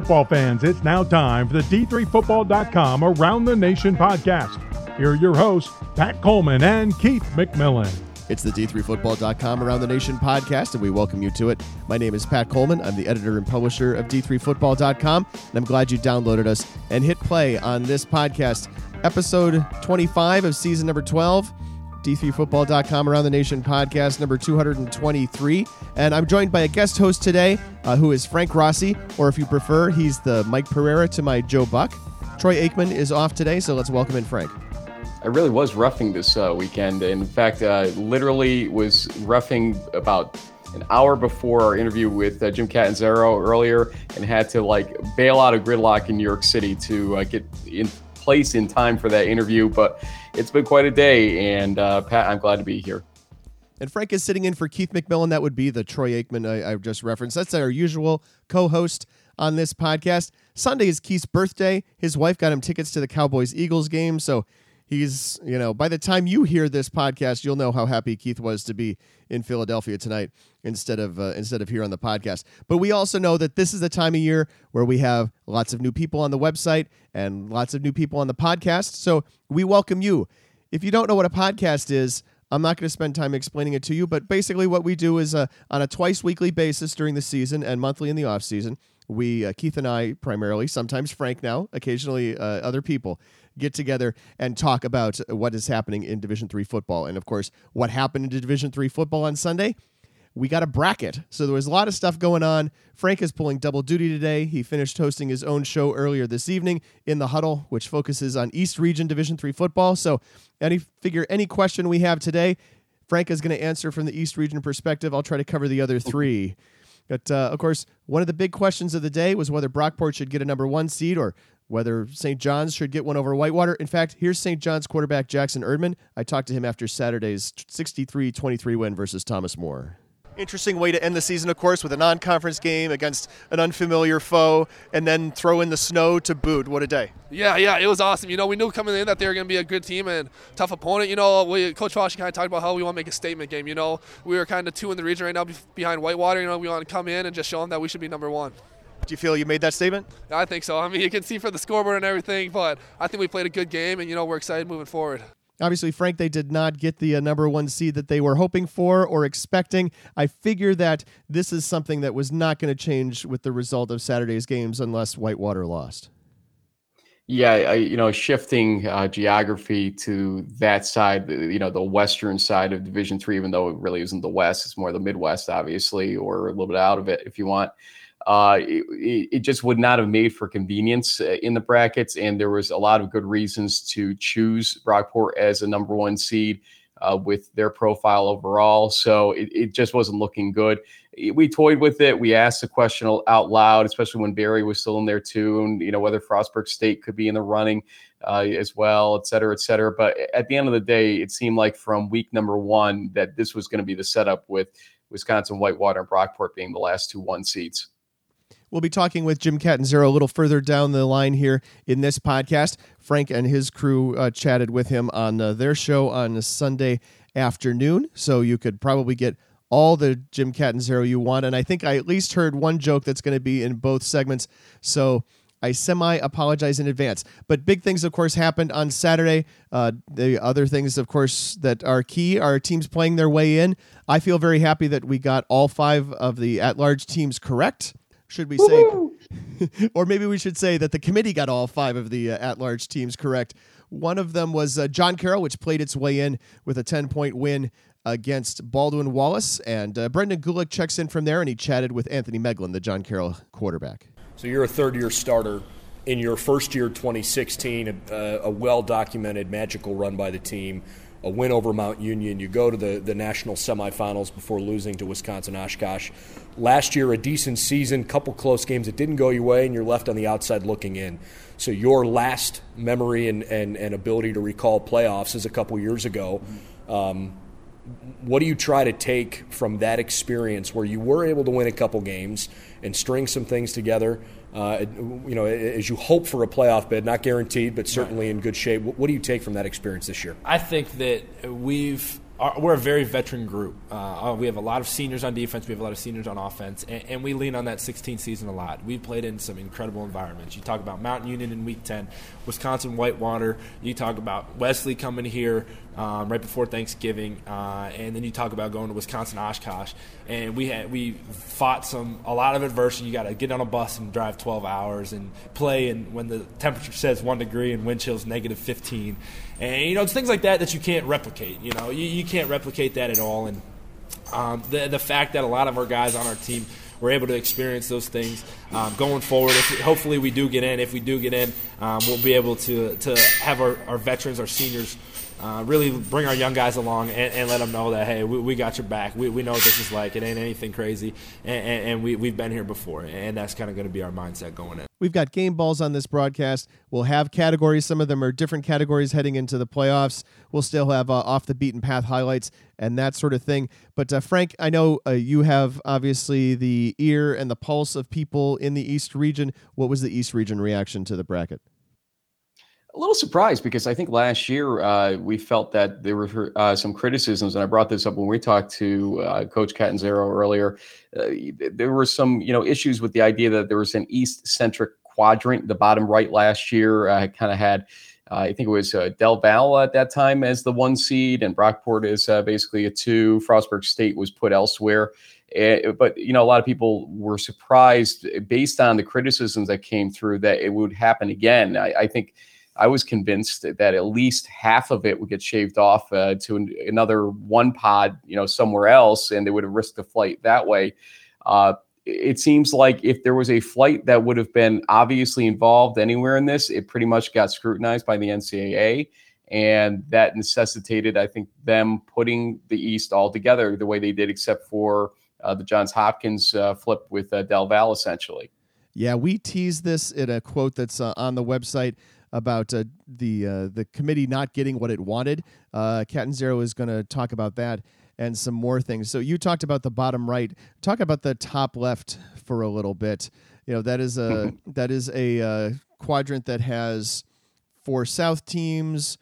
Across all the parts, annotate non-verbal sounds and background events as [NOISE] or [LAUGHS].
football fans, it's now time for the D3Football.com Around the Nation podcast. Here are your hosts, Pat Coleman and Keith McMillan. It's the D3Football.com Around the Nation podcast, and we welcome you to it. My name is Pat Coleman. I'm the editor and publisher of D3Football.com, and I'm glad you downloaded us and hit play on this podcast, episode 25 of season number 12. D3Football.com Around the Nation podcast number 223. And I'm joined by a guest host today uh, who is Frank Rossi, or if you prefer, he's the Mike Pereira to my Joe Buck. Troy Aikman is off today, so let's welcome in Frank. I really was roughing this uh, weekend. In fact, uh, literally was roughing about an hour before our interview with uh, Jim Catanzaro earlier and had to like bail out of gridlock in New York City to uh, get in place in time for that interview. But it's been quite a day. And uh, Pat, I'm glad to be here. And Frank is sitting in for Keith McMillan. That would be the Troy Aikman I, I just referenced. That's our usual co host on this podcast. Sunday is Keith's birthday. His wife got him tickets to the Cowboys Eagles game. So he's, you know, by the time you hear this podcast, you'll know how happy Keith was to be in Philadelphia tonight instead of uh, instead of here on the podcast. But we also know that this is the time of year where we have lots of new people on the website and lots of new people on the podcast. So we welcome you. If you don't know what a podcast is, I'm not going to spend time explaining it to you, but basically what we do is uh, on a twice weekly basis during the season and monthly in the off season, we uh, Keith and I primarily, sometimes Frank now, occasionally uh, other people get together and talk about what is happening in Division 3 football. And of course, what happened in Division 3 football on Sunday? We got a bracket. So there was a lot of stuff going on. Frank is pulling double duty today. He finished hosting his own show earlier this evening in the Huddle, which focuses on East Region Division 3 football. So any figure any question we have today, Frank is going to answer from the East Region perspective. I'll try to cover the other three. But uh, of course, one of the big questions of the day was whether Brockport should get a number one seed or whether St. John's should get one over Whitewater. In fact, here's St. John's quarterback Jackson Erdman. I talked to him after Saturday's 63 23 win versus Thomas More. Interesting way to end the season, of course, with a non conference game against an unfamiliar foe and then throw in the snow to boot. What a day. Yeah, yeah, it was awesome. You know, we knew coming in that they were going to be a good team and tough opponent. You know, we, Coach Fosh kind of talked about how we want to make a statement game. You know, we were kind of two in the region right now behind Whitewater. You know, we want to come in and just show them that we should be number one. Do you feel you made that statement? I think so. I mean, you can see for the scoreboard and everything, but I think we played a good game, and you know, we're excited moving forward. Obviously, Frank, they did not get the uh, number one seed that they were hoping for or expecting. I figure that this is something that was not going to change with the result of Saturday's games unless Whitewater lost. Yeah, I, you know, shifting uh, geography to that side, you know, the western side of Division Three, even though it really isn't the West, it's more the Midwest, obviously, or a little bit out of it, if you want uh, it, it, just would not have made for convenience uh, in the brackets. And there was a lot of good reasons to choose Brockport as a number one seed uh, with their profile overall. So it, it, just wasn't looking good. We toyed with it. We asked the question out loud, especially when Berry was still in there too, and you know whether Frostburg State could be in the running uh, as well, et cetera, et cetera. But at the end of the day, it seemed like from week number one that this was going to be the setup with Wisconsin, Whitewater, and Brockport being the last two one seeds. We'll be talking with Jim Catanzaro a little further down the line here in this podcast. Frank and his crew uh, chatted with him on uh, their show on Sunday afternoon, so you could probably get all the Jim Catanzaro you want. And I think I at least heard one joke that's going to be in both segments. So I semi apologize in advance. But big things, of course, happened on Saturday. Uh, the other things, of course, that are key are teams playing their way in. I feel very happy that we got all five of the at large teams correct should we say, [LAUGHS] or maybe we should say that the committee got all five of the uh, at large teams correct. One of them was uh, John Carroll, which played its way in with a 10 point win against Baldwin Wallace. And uh, Brendan Gulick checks in from there, and he chatted with Anthony Meglin, the John Carroll quarterback. So you're a third year starter. In your first year, 2016, a, a well documented magical run by the team a win over Mount Union. You go to the, the national semifinals before losing to Wisconsin Oshkosh. Last year, a decent season, couple close games that didn't go your way, and you're left on the outside looking in. So your last memory and, and, and ability to recall playoffs is a couple years ago. Um, what do you try to take from that experience where you were able to win a couple games and string some things together? Uh, you know, as you hope for a playoff bid, not guaranteed, but certainly right. in good shape. What do you take from that experience this year? I think that we've we're a very veteran group. Uh, uh, we have a lot of seniors on defense. We have a lot of seniors on offense, and, and, we lean on that 16 season a lot. We've played in some incredible environments. You talk about Mount Union in Week 10, Wisconsin Whitewater. You talk about Wesley coming here um, right before Thanksgiving, uh, and then you talk about going to Wisconsin Oshkosh. And we had we fought some a lot of adversity. You got to get on a bus and drive 12 hours and play, and when the temperature says one degree and wind chills negative 15 and you know it's things like that that you can't replicate. You know, you, you can't replicate that at all. And um, the the fact that a lot of our guys on our team were able to experience those things um, going forward. If, hopefully, we do get in. If we do get in, um, we'll be able to to have our, our veterans, our seniors. Uh, really bring our young guys along and, and, let them know that hey we, we got your back we, we know what this is like it ain't anything crazy and, and, and we, we've been here before and that's kind of going to be our mindset going in We've got game balls on this broadcast. We'll have categories. Some of them are different categories heading into the playoffs. We'll still have uh, off the beaten path highlights and that sort of thing. But uh, Frank, I know uh, you have obviously the ear and the pulse of people in the East region. What was the East region reaction to the bracket? A little surprised because I think last year uh, we felt that there were uh, some criticisms, and I brought this up when we talked to uh, Coach Catanzaro earlier. Uh, there were some, you know, issues with the idea that there was an East-centric quadrant. The bottom right last year uh, kind of had, uh, I think it was Del Val at that time as the one seed, and Brockport is basically a two. Frostburg State was put elsewhere. Uh, but you know, a lot of people were surprised based on the criticisms that came through that it would happen again. I, I think I was convinced that at least half of it would get shaved off uh, to an, another one pod, you know, somewhere else, and they would have risked a flight that way. Uh, it seems like if there was a flight that would have been obviously involved anywhere in this, it pretty much got scrutinized by the NCAA. And that necessitated, I think, them putting the East all together the way they did, except for uh, the Johns Hopkins uh, flip with uh, Del Val, essentially. Yeah, we teased this in a quote that's uh, on the website about uh, the uh, the committee not getting what it wanted. Uh, Catanzaro is going to talk about that and some more things. So you talked about the bottom right. Talk about the top left for a little bit. You know that is a [LAUGHS] that is a uh, quadrant that has four South teams,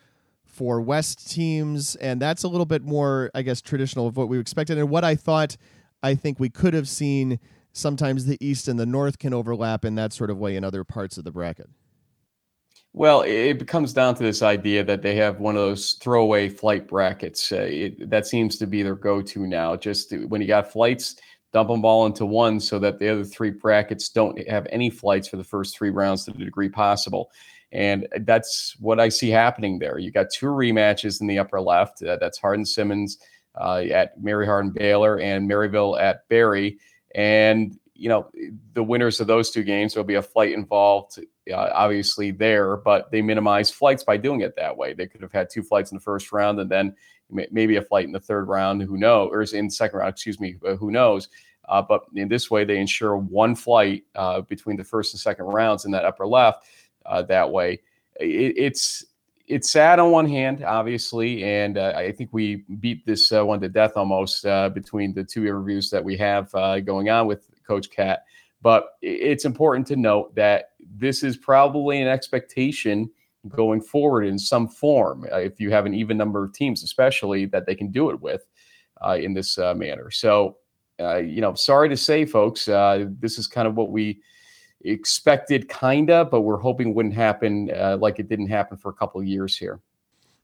four West teams, and that's a little bit more, I guess, traditional of what we expected and what I thought. I think we could have seen. Sometimes the East and the North can overlap in that sort of way in other parts of the bracket. Well, it comes down to this idea that they have one of those throwaway flight brackets. Uh, it, that seems to be their go-to now. Just to, when you got flights, dump them all into one so that the other three brackets don't have any flights for the first three rounds to the degree possible. And that's what I see happening there. You got two rematches in the upper left. Uh, that's Hardin Simmons uh, at Mary Hardin Baylor and Maryville at Berry. And you know, the winners of those two games, there'll be a flight involved, uh, obviously, there, but they minimize flights by doing it that way. They could have had two flights in the first round and then maybe a flight in the third round, who knows, or in the second round, excuse me, uh, who knows. Uh, but in this way, they ensure one flight uh, between the first and second rounds in that upper left. Uh, that way, it, it's it's sad on one hand, obviously, and uh, I think we beat this one to death almost between the two interviews that we have going on with Coach Cat. But it's important to note that this is probably an expectation going forward in some form. Uh, if you have an even number of teams, especially that they can do it with uh, in this uh, manner. So, uh, you know, sorry to say, folks, uh, this is kind of what we expected, kinda, but we're hoping wouldn't happen uh, like it didn't happen for a couple of years here.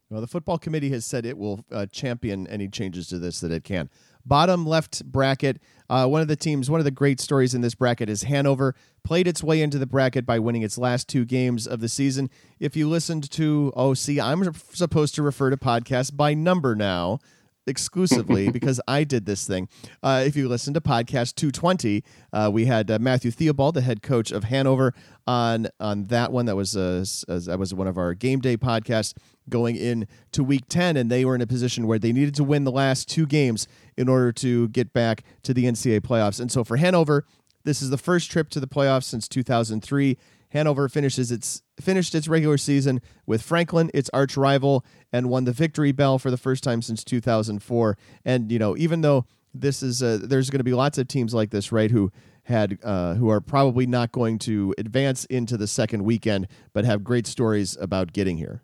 Well, the football committee has said it will champion any changes to this that it can. Bottom left bracket. Uh, one of the teams, one of the great stories in this bracket is Hanover. Played its way into the bracket by winning its last two games of the season. If you listened to, oh, see, I'm supposed to refer to podcasts by number now exclusively [LAUGHS] because I did this thing. Uh, if you listen to podcast 220, uh, we had uh, Matthew Theobald, the head coach of Hanover, on on that one. That was uh, that was one of our game day podcasts going in to week 10 and they were in a position where they needed to win the last two games in order to get back to the NCAA playoffs. And so for Hanover, this is the first trip to the playoffs since 2003. Hanover finishes its finished its regular season with Franklin, its arch rival, and won the victory bell for the first time since 2004. And you know, even though this is a, there's going to be lots of teams like this, right? Who had uh, who are probably not going to advance into the second weekend, but have great stories about getting here.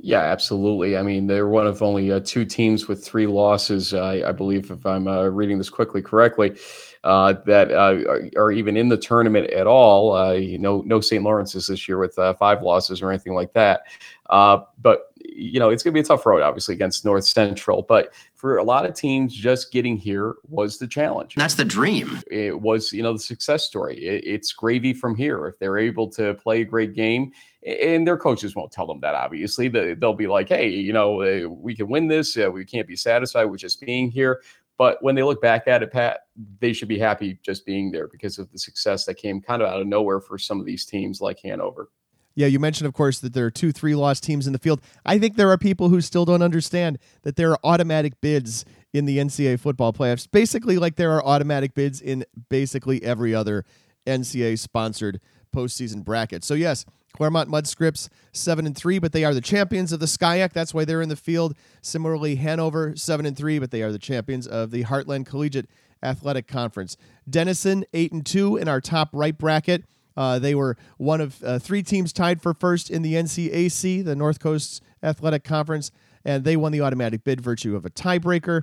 Yeah, absolutely. I mean, they're one of only uh, two teams with three losses, uh, I believe, if I'm uh, reading this quickly correctly, uh, that uh, are, are, even in the tournament at all. Uh, you know, no St. Lawrence's this year with five losses or anything like that. but you know, it's going to be a tough road, obviously, against North Central. But for a lot of teams, just getting here was the challenge. That's the dream. It was, you know, the success story. It, it's gravy from here. If they're able to play a great game, and their coaches won't tell them that, obviously. They'll be like, hey, you know, uh, we can win this. Uh, we can't be satisfied with just being here. But when they look back at it, Pat, they should be happy just being there because of the success that came kind of out of nowhere for some of these teams like Hanover. Yeah, you mentioned, of course, that there are two three loss teams in the field. I think there are people who still don't understand that there are automatic bids in the NCAA football playoffs, basically, like there are automatic bids in basically every other NCAA sponsored postseason bracket. So, yes, Claremont-Mudd-Scripps seven and three, but they are the champions of the SCIAC. That's why they're in the field. Similarly, Hanover seven and three, but they are the champions of the Heartland Collegiate Athletic Conference. Denison eight and two in our top right bracket. Uh, they were one of uh, three teams tied for first in the NCAC, the North Coast Athletic Conference, and they won the automatic bid virtue of a tiebreaker.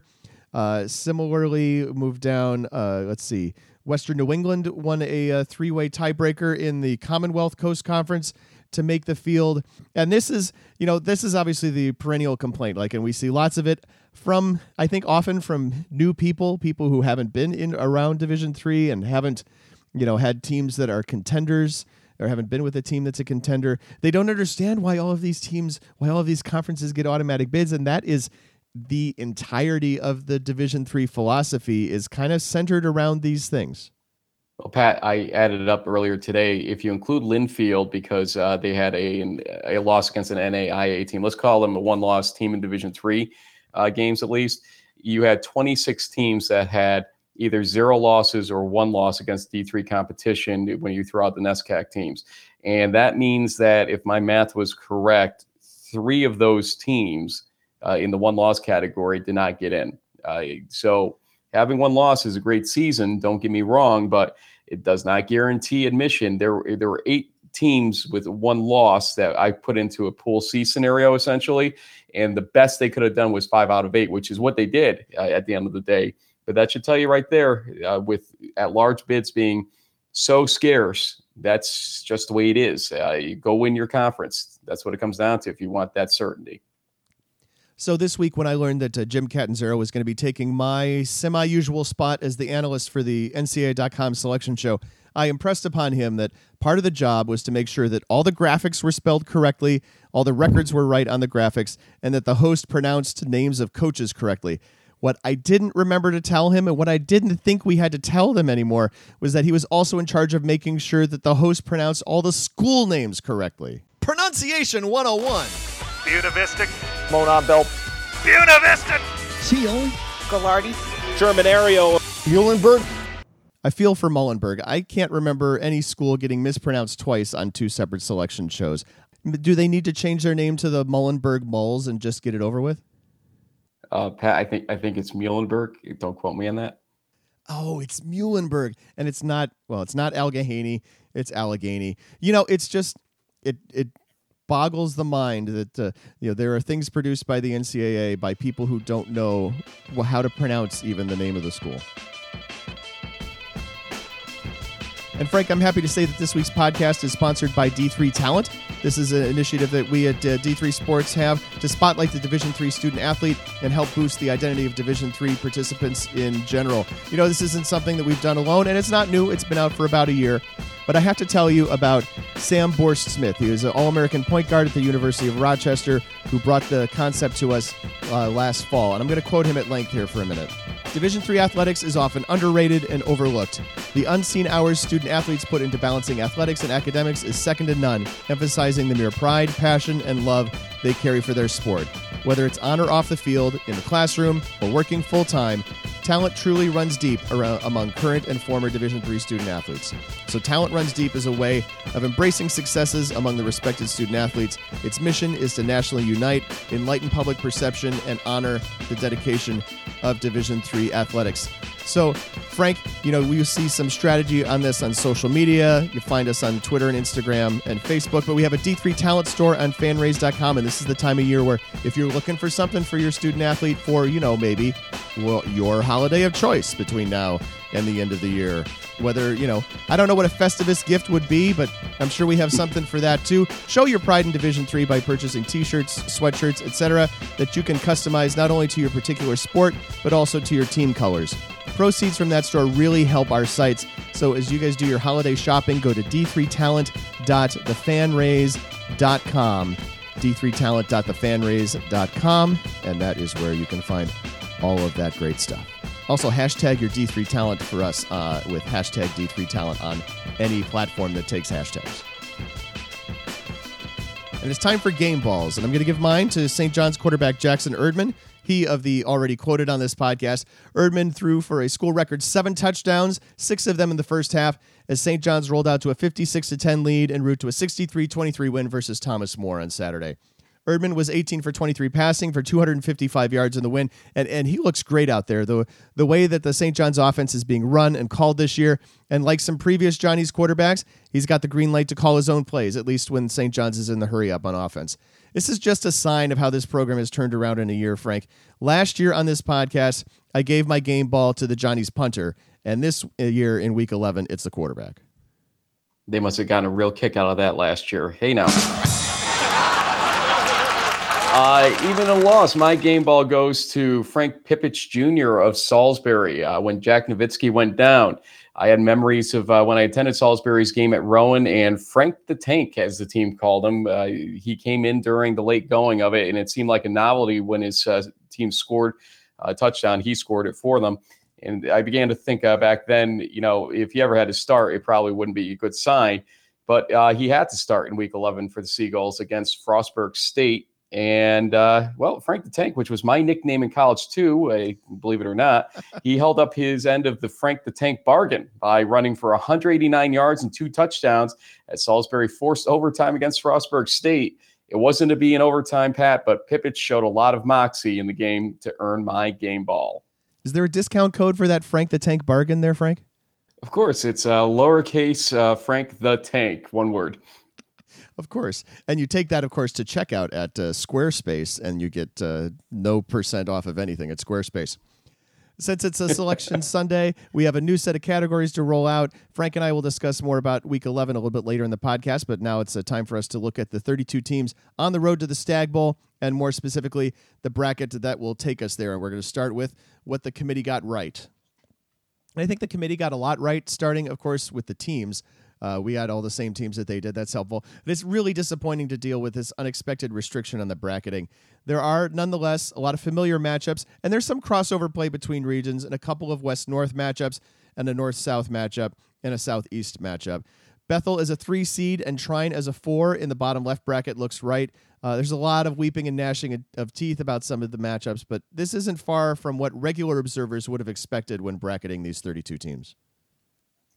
Uh, similarly, moved down. Uh, let's see. Western New England won a, a uh, three-way tiebreaker in the Commonwealth Coast Conference to make the field. And this is, you know, this is obviously the perennial complaint. Like, and we see lots of it from, I think, often from new people, people who haven't been in around Division Three and haven't you know, had teams that are contenders or haven't been with a team that's a contender. They don't understand why all of these teams, why all of these conferences get automatic bids, and that is the entirety of the Division Three philosophy is kind of centered around these things. Well, Pat, I added it up earlier today. If you include Linfield, because uh, they had a a loss against an NAIA team, let's call them a one loss team in Division Three uh, games at least. You had 26 teams that had either zero losses or one loss against D3 competition when you throw out the NESCAC teams. And that means that if my math was correct, three of those teams uh, in the one loss category did not get in. Uh, so having one loss is a great season, don't get me wrong, but it does not guarantee admission. There, there were eight teams with one loss that I put into a pool C scenario essentially. And the best they could have done was five out of eight, which is what they did uh, at the end of the day. But that should tell you right there, uh, with at large bids being so scarce, that's just the way it is. Uh, you go win your conference. That's what it comes down to if you want that certainty. So this week, when I learned that uh, Jim Catanzaro was going to be taking my semi-usual spot as the analyst for the NCAA.com selection show, I impressed upon him that part of the job was to make sure that all the graphics were spelled correctly, all the records were right on the graphics, and that the host pronounced names of coaches correctly. What I didn't remember to tell him and what I didn't think we had to tell them anymore was that he was also in charge of making sure that the host pronounced all the school names correctly. Pronunciation 101. Buena Vista. Monon Belt. Buena Vista. Seal. Gallardi. Germanario. Muhlenberg. I feel for Muhlenberg. I can't remember any school getting mispronounced twice on two separate selection shows. Do they need to change their name to the Muhlenberg Moles and just get it over with? Uh, Pat, I think I think it's Muhlenberg. Don't quote me on that. Oh, it's Muhlenberg, and it's not. Well, it's not Allegheny. It's Allegheny. You know, it's just it it boggles the mind that uh, you know there are things produced by the NCAA by people who don't know how to pronounce even the name of the school. And Frank, I'm happy to say that this week's podcast is sponsored by D3 Talent. This is an initiative that we at uh, D3 Sports have to spotlight the Division Three student athlete and help boost the identity of Division Three participants in general. You know, this isn't something that we've done alone, and it's not new. It's been out for about a year. But I have to tell you about Sam Borst Smith. He was an All American point guard at the University of Rochester who brought the concept to us uh, last fall. And I'm going to quote him at length here for a minute. Division three athletics is often underrated and overlooked. The unseen hours student athletes put into balancing athletics and academics is second to none, emphasizing the mere pride, passion, and love they carry for their sport. Whether it's on or off the field, in the classroom, or working full time, talent truly runs deep around, among current and former Division III student athletes. So, Talent Runs Deep is a way of embracing successes among the respected student athletes. Its mission is to nationally unite, enlighten public perception, and honor the dedication of Division Three athletics. So, Frank, you know, we see some strategy on this on social media. You find us on Twitter and Instagram and Facebook, but we have a D3 talent store on fanraise.com. And this is the time of year where if you're looking for something for your student athlete for, you know, maybe well, your holiday of choice between now and the end of the year, whether, you know, I don't know what a Festivus gift would be, but I'm sure we have something for that too. Show your pride in Division 3 by purchasing t-shirts, sweatshirts, etc. that you can customize not only to your particular sport, but also to your team colors. Proceeds from that store really help our sites. So as you guys do your holiday shopping, go to d3talent.thefanraise.com. d3talent.thefanraise.com, and that is where you can find all of that great stuff. Also, hashtag your D3 talent for us uh, with hashtag D3 talent on any platform that takes hashtags. And it's time for game balls. And I'm going to give mine to St. John's quarterback Jackson Erdman. He of the already quoted on this podcast. Erdman threw for a school record seven touchdowns, six of them in the first half, as St. John's rolled out to a 56 10 lead en route to a 63 23 win versus Thomas More on Saturday. Erdman was 18 for 23 passing for 255 yards in the win, and, and he looks great out there. The, the way that the St. John's offense is being run and called this year, and like some previous Johnny's quarterbacks, he's got the green light to call his own plays, at least when St. John's is in the hurry up on offense. This is just a sign of how this program has turned around in a year, Frank. Last year on this podcast, I gave my game ball to the Johnny's punter, and this year in week 11, it's the quarterback. They must have gotten a real kick out of that last year. Hey, now. [LAUGHS] Uh, even a loss, my game ball goes to Frank Pipich Jr. of Salisbury. Uh, when Jack Nowitzki went down, I had memories of uh, when I attended Salisbury's game at Rowan, and Frank the Tank, as the team called him, uh, he came in during the late going of it, and it seemed like a novelty when his uh, team scored a touchdown. He scored it for them. And I began to think uh, back then, you know, if he ever had to start, it probably wouldn't be a good sign. But he had to start in week 11 for the Seagulls against Frostburg State and uh, well, Frank the Tank, which was my nickname in college too, uh, believe it or not, he [LAUGHS] held up his end of the Frank the Tank bargain by running for 189 yards and two touchdowns as Salisbury forced overtime against Frostburg State. It wasn't to be an overtime, Pat, but Pipich showed a lot of moxie in the game to earn my game ball. Is there a discount code for that Frank the Tank bargain there, Frank? Of course, it's uh, lowercase uh, Frank the Tank, one word. Of course. And you take that, of course, to checkout at uh, Squarespace, and you get uh, no percent off of anything at Squarespace. Since it's a selection [LAUGHS] Sunday, we have a new set of categories to roll out. Frank and I will discuss more about week 11 a little bit later in the podcast, but now it's a time for us to look at the 32 teams on the road to the Stag Bowl, and more specifically, the bracket that will take us there. And we're going to start with what the committee got right. And I think the committee got a lot right, starting, of course, with the teams. Uh, we had all the same teams that they did. That's helpful. But it's really disappointing to deal with this unexpected restriction on the bracketing. There are nonetheless a lot of familiar matchups, and there's some crossover play between regions and a couple of West North matchups and a North South matchup and a Southeast matchup. Bethel is a three seed and Trine as a four in the bottom left bracket looks right. Uh, there's a lot of weeping and gnashing of teeth about some of the matchups, but this isn't far from what regular observers would have expected when bracketing these 32 teams.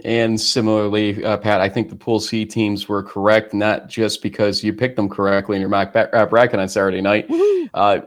And similarly, uh, Pat, I think the Pool C teams were correct, not just because you picked them correctly in your mock uh, bracket on Saturday night. Uh,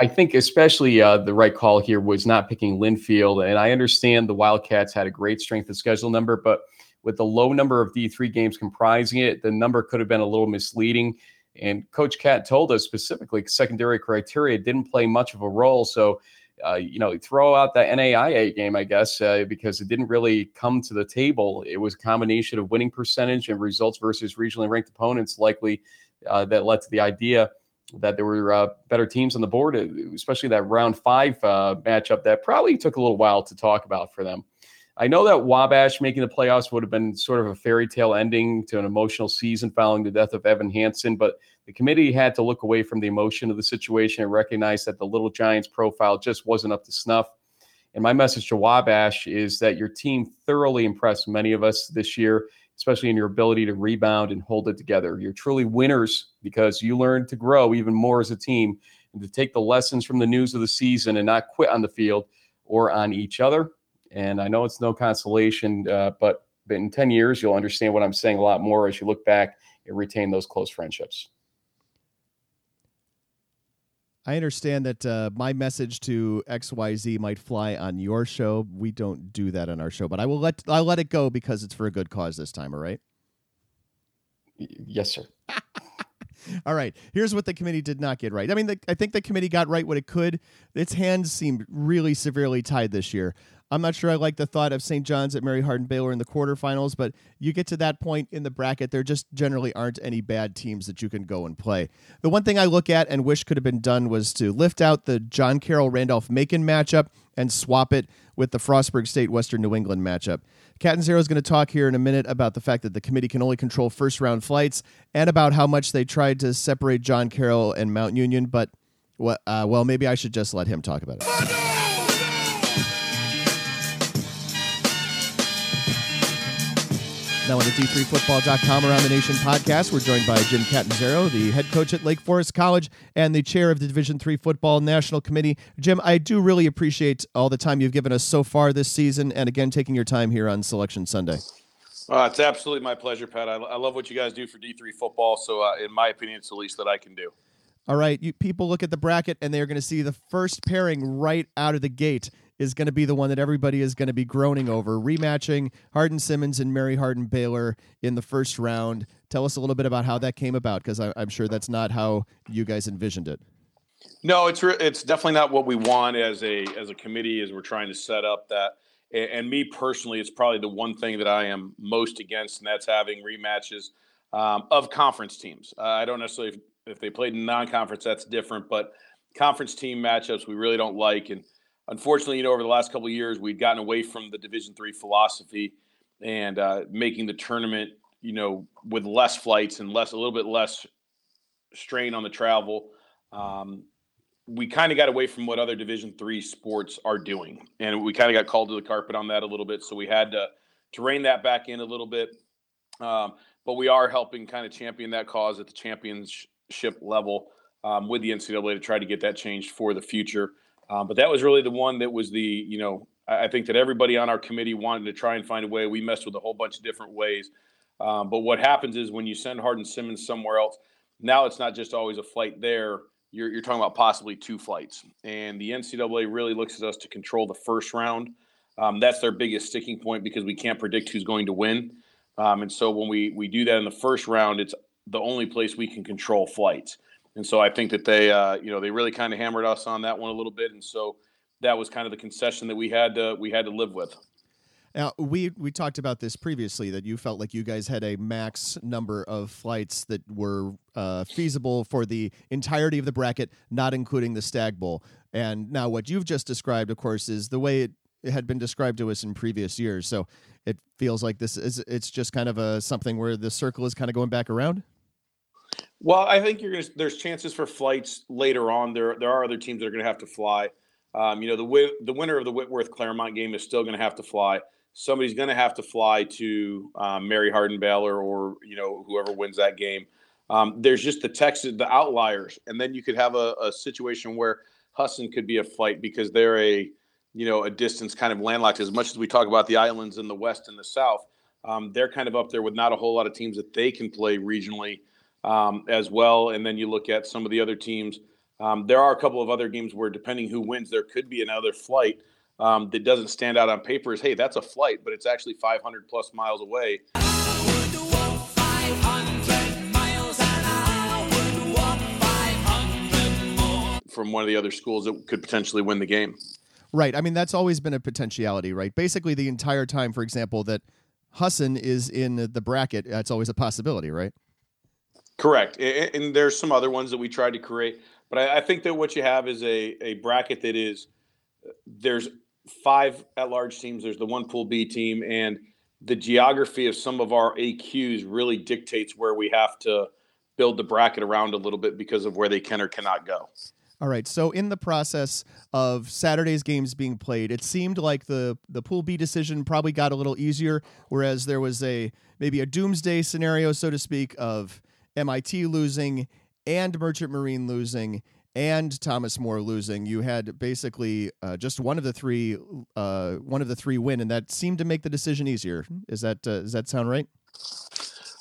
I think especially uh, the right call here was not picking Linfield. And I understand the Wildcats had a great strength of schedule number, but with the low number of D3 games comprising it, the number could have been a little misleading. And Coach Cat told us specifically secondary criteria didn't play much of a role. So uh, you know, throw out the NAIA game, I guess, uh, because it didn't really come to the table. It was a combination of winning percentage and results versus regionally ranked opponents, likely uh, that led to the idea that there were uh, better teams on the board, uh, especially that round five uh, matchup that probably took a little while to talk about for them. I know that Wabash making the playoffs would have been sort of a fairy tale ending to an emotional season following the death of Evan Hansen, but the committee had to look away from the emotion of the situation and recognize that the Little Giants profile just wasn't up to snuff. And my message to Wabash is that your team thoroughly impressed many of us this year, especially in your ability to rebound and hold it together. You're truly winners because you learned to grow even more as a team and to take the lessons from the news of the season and not quit on the field or on each other. And I know it's no consolation, uh, but, but in 10 years, you'll understand what I'm saying a lot more as you look back and retain those close friendships. I understand that uh, my message to XYZ might fly on your show. We don't do that on our show, but I will let I'll let it go because it's for a good cause this time, all right? Yes, sir. [LAUGHS] All right. Here's what the committee did not get right. I mean, the, I think the committee got right what it could. Its hands seemed really severely tied this year. I'm not sure I like the thought of St. John's at Mary Hardin Baylor in the quarterfinals, but you get to that point in the bracket, there just generally aren't any bad teams that you can go and play. The one thing I look at and wish could have been done was to lift out the John Carroll Randolph Macon matchup and swap it with the Frostburg State Western New England matchup. Catanzaro is going to talk here in a minute about the fact that the committee can only control first round flights and about how much they tried to separate John Carroll and Mount Union. But, uh, well maybe I should just let him talk about it. Now on the D3Football.com Around the Nation podcast, we're joined by Jim Catanzaro, the head coach at Lake Forest College and the chair of the Division Three Football National Committee. Jim, I do really appreciate all the time you've given us so far this season, and again taking your time here on Selection Sunday. Uh, it's absolutely my pleasure, Pat. I, I, love what you guys do for D3 football. So, uh, in my opinion, it's the least that I can do. All right, you people look at the bracket and they're going to see the first pairing right out of the gate is going to be the one that everybody is going to be groaning over. Rematching Hardin Simmons and Mary Hardin Baylor in the first round. Tell us a little bit about how that came about, because I'm sure that's not how you guys envisioned it. No, it's re- it's definitely not what we want as a as a committee as we're trying to set up that. And, and me personally, it's probably the one thing that I am most against, and that's having rematches um, of conference teams. Uh, I don't necessarily if, if they played in non-conference, that's different, but conference team matchups we really don't like and unfortunately, you know, over the last couple of years, we'd gotten away from the Division three philosophy and uh, making the tournament, you know, with less flights and less, a little bit less strain on the travel. Um, we kind of got away from what other Division three sports are doing, and we kind of got called to the carpet on that a little bit. So we had to to rein that back in a little bit. Um, but we are helping kind of champion that cause at the championship level um, with the NCAA to try to get that changed for the future. Um, but that was really the one that was the, you know, I, think that everybody on our committee wanted to try and find a way. We messed with a whole bunch of different ways. Um, but what happens is when you send Hardin Simmons somewhere else, now it's not just always a flight there. You're, you're talking about possibly two flights. And the NCAA really looks at us to control the first round. Um, that's their biggest sticking point because we can't predict who's going to win. Um, and so when we, we do that in the first round, it's the only place we can control flights. And so I think that they, uh, you know, they really kind of hammered us on that one a little bit, and so that was kind of the concession that we had to we had to live with. Now we we talked about this previously that you felt like you guys had a max number of flights that were uh, feasible for the entirety of the bracket, not including the Stag Bowl. And now what you've just described, of course, is the way it, had been described to us in previous years. So it feels like this is it's just kind of a something where the circle is kind of going back around. Well, I think you're going to. There's chances for flights later on. There, there are other teams that are going to have to fly. Um, you know, the the winner of the Whitworth Claremont game is still going to have to fly. Somebody's going to have to fly to um, Mary Hardin Baylor or you know whoever wins that game. Um, there's just the Texas, the outliers, and then you could have a, a situation where Husson could be a flight because they're a you know a distance kind of landlocked. As much as we talk about the islands in the west and the south, um, they're kind of up there with not a whole lot of teams that they can play regionally um, as well. And then you look at some of the other teams. Um, there are a couple of other games where, depending who wins, there could be another flight um, that doesn't stand out on paper as, hey, that's a flight, but it's actually 500 plus miles away. From one of the other schools that could potentially win the game. Right. I mean, that's always been a potentiality, right? Basically, the entire time, for example, that Husson is in the bracket, that's always a possibility, right? Correct. And there's some other ones that we tried to create. But I, think that what you have is a, a bracket that is uh, there's five at large teams, there's the one pool B team, and the geography of some of our AQs really dictates where we have to build the bracket around a little bit because of where they can or cannot go. All right. So in the process of Saturday's games being played, it seemed like the the Pool B decision probably got a little easier, whereas there was a maybe a doomsday scenario, so to speak, of MIT losing and Merchant Marine losing and Thomas More losing. You had basically uh, just one of the three, uh, one of the three win, and that seemed to make the decision easier. Is that uh, does that sound right?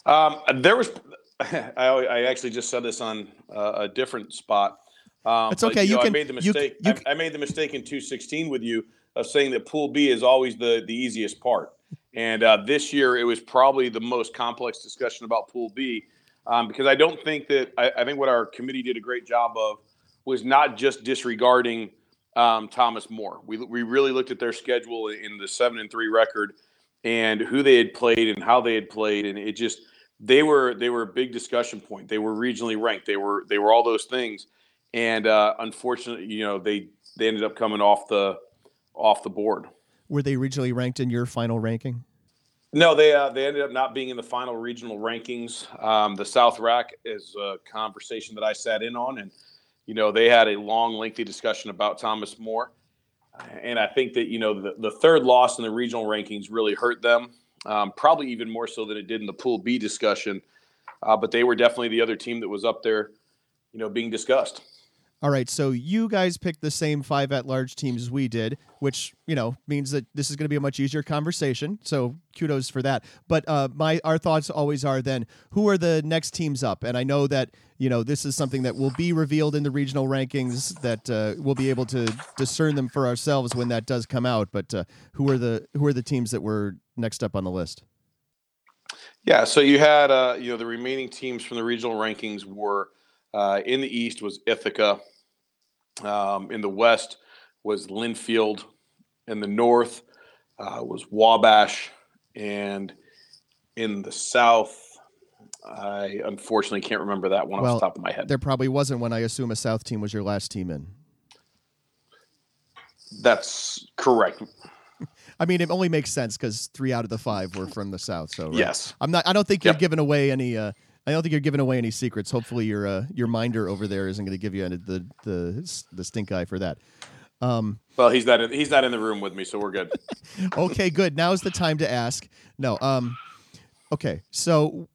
Um, there was, [LAUGHS] I, I, actually just said this on uh, a different spot. Um, It's but, okay, You, you know, can- I made the you- mistake. you I, I made the mistake in 216 with you of saying that Pool B is always the the easiest part. And uh, this year, it was probably the most complex discussion about Pool B um, because I don't think that I, I think what our committee did a great job of was not just disregarding um, Thomas More. We we really looked at their schedule in the seven and three record and who they had played and how they had played, and it just they were they were a big discussion point. They were regionally ranked. They were they were all those things, and uh, unfortunately, you know, they they ended up coming off the off the board. Were they regionally ranked in your final ranking? No, they uh, they ended up not being in the final regional rankings. Um, the South RAC is a conversation that I sat in on, and you know they had a long, lengthy discussion about Thomas More, and I think that you know the, the third loss in the regional rankings really hurt them, um, probably even more so than it did in the Pool B discussion. Uh, but they were definitely the other team that was up there, you know, being discussed. All right, so you guys picked the same five at-large teams as we did, which you know means that this is going to be a much easier conversation. So kudos for that. But uh, my our thoughts always are then who are the next teams up? And I know that you know this is something that will be revealed in the regional rankings that uh, we'll be able to discern them for ourselves when that does come out. But uh, who are the who are the teams that were next up on the list? Yeah, so you had uh, you know the remaining teams from the regional rankings were uh, in the East was Ithaca, um, in the West was Linfield, in the North uh, was Wabash, and in the South, I unfortunately can't remember that one Well, off the top of my head. There probably wasn't one. I assume a South team was your last team in. That's correct. [LAUGHS] I mean, it only makes sense because three out of the five were from the South. So right? Yes. I'm not. I don't think you're Yep. giving away any. Uh, I don't think you're giving away any secrets. Hopefully, your uh, your minder over there isn't going to give you any, the the the stink eye for that. Um, Well, he's not in, he's not in the room with me, so we're good. [LAUGHS] okay, good. Now's the time to ask. No. Um, okay, so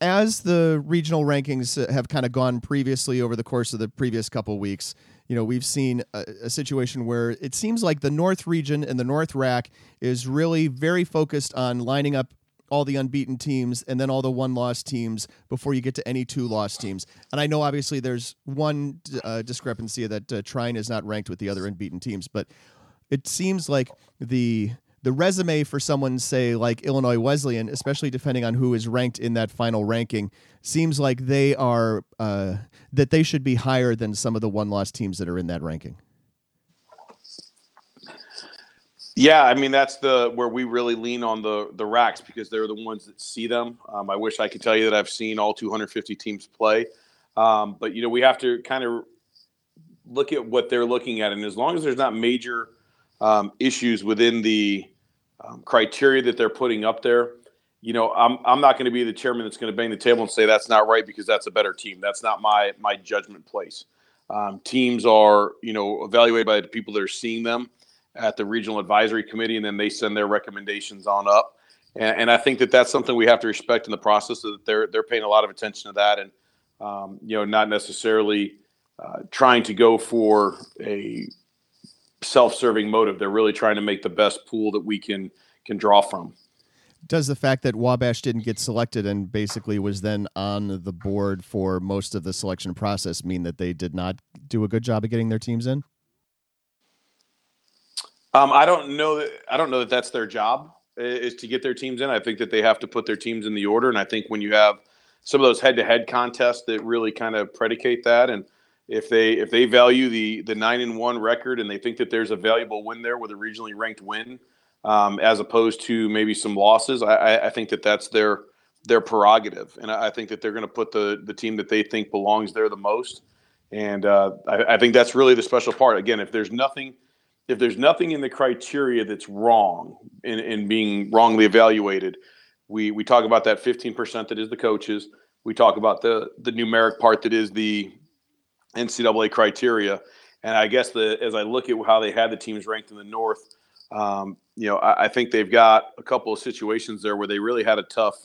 as the regional rankings uh, have kind of gone previously over the course of the previous couple weeks, you know, we've seen a, a situation where it seems like the North region and the North RAC is really very focused on lining up all the unbeaten teams and then all the one loss teams before you get to any two loss teams. And I know obviously there's one uh, discrepancy that uh, Trine is not ranked with the other unbeaten teams, but it seems like the the resume for someone say like Illinois Wesleyan, especially depending on who is ranked in that final ranking, seems like they are uh, that they should be higher than some of the one loss teams that are in that ranking. Yeah, I mean that's the where we really lean on the the RACs because they're the ones that see them. Um, I wish I could tell you that I've seen all 250 teams play, um, but you know we have to kind of look at what they're looking at, and as long as there's not major um, issues within the um, criteria that they're putting up there, you know I'm I'm not going to be the chairman that's going to bang the table and say that's not right because that's a better team. That's not my my judgment place. Um, teams are you know evaluated by the people that are seeing them at the regional advisory committee, and then they send their recommendations on up. And, and I think that that's something we have to respect in the process. That they're they're paying a lot of attention to that, and um, you know, not necessarily uh, trying to go for a self-serving motive. They're really trying to make the best pool that we can can draw from. Does the fact that Wabash didn't get selected and basically was then on the board for most of the selection process mean that they did not do a good job of getting their teams in? Um, I don't know that I don't know that that's their job is to get their teams in. I think that they have to put their teams in the order, and I think when you have some of those head-to-head contests that really kind of predicate that, and if they if they value the the nine and one record and they think that there's a valuable win there with a regionally ranked win, um, as opposed to maybe some losses, I, I, think that that's their their prerogative, and I, I think that they're going to put the the team that they think belongs there the most, and uh, I, I think that's really the special part. Again, if there's nothing if there's nothing in the criteria that's wrong in, in being wrongly evaluated, we we talk about that 15% that is the coaches. We talk about the the numeric part that is the NCAA criteria. And I guess the as I look at how they had the teams ranked in the North, um, you know, I, I think they've got a couple of situations there where they really had a tough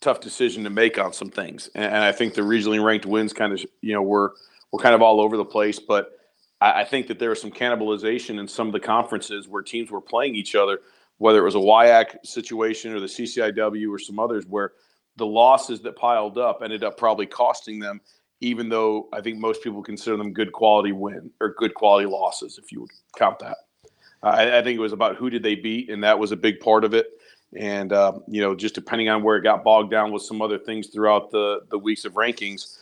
tough decision to make on some things. And, and I think the regionally ranked wins kind of you know were were kind of all over the place, but I, I think that there was some cannibalization in some of the conferences where teams were playing each other, whether it was a WIAC situation or the CCIW or some others, where the losses that piled up ended up probably costing them even though I think most people consider them good quality win or good quality losses, if you would count that. I, I, think it was about who did they beat, and that was a big part of it. And uh, you know, just depending on where it got bogged down with some other things throughout the the weeks of rankings,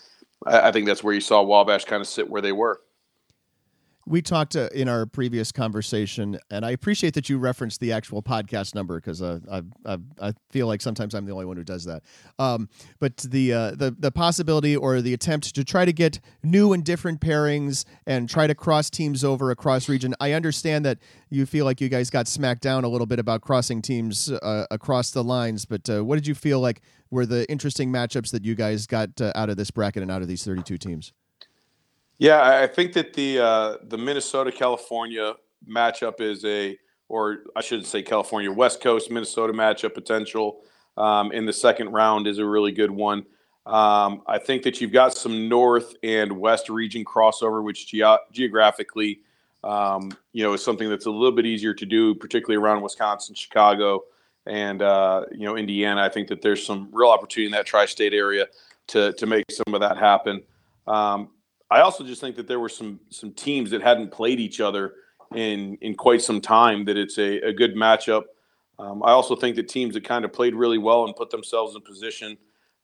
I, I think that's where you saw Wabash kind of sit where they were we talked uh, in our previous conversation, and I appreciate that you referenced the actual podcast number because uh, I, I, I feel like sometimes I'm the only one who does that. Um, but the uh, the the possibility or the attempt to try to get new and different pairings and try to cross teams over across region. I understand that you feel like you guys got smacked down a little bit about crossing teams uh, across the lines, but uh, what did you feel like were the interesting matchups that you guys got uh, out of this bracket and out of these 32 teams? Yeah, I think that the uh, the Minnesota California matchup is a, or I shouldn't say California West Coast Minnesota matchup potential um, in the second round is a really good one. Um, I think that you've got some North and West region crossover, which ge- geographically, um, you know, is something that's a little bit easier to do, particularly around Wisconsin, Chicago, and uh, you know Indiana. I think that there's some real opportunity in that tri-state area to to make some of that happen. Um, I also just think that there were some some teams that hadn't played each other in in quite some time. That it's a, a good matchup. Um, I also think that teams that kind of played really well and put themselves in position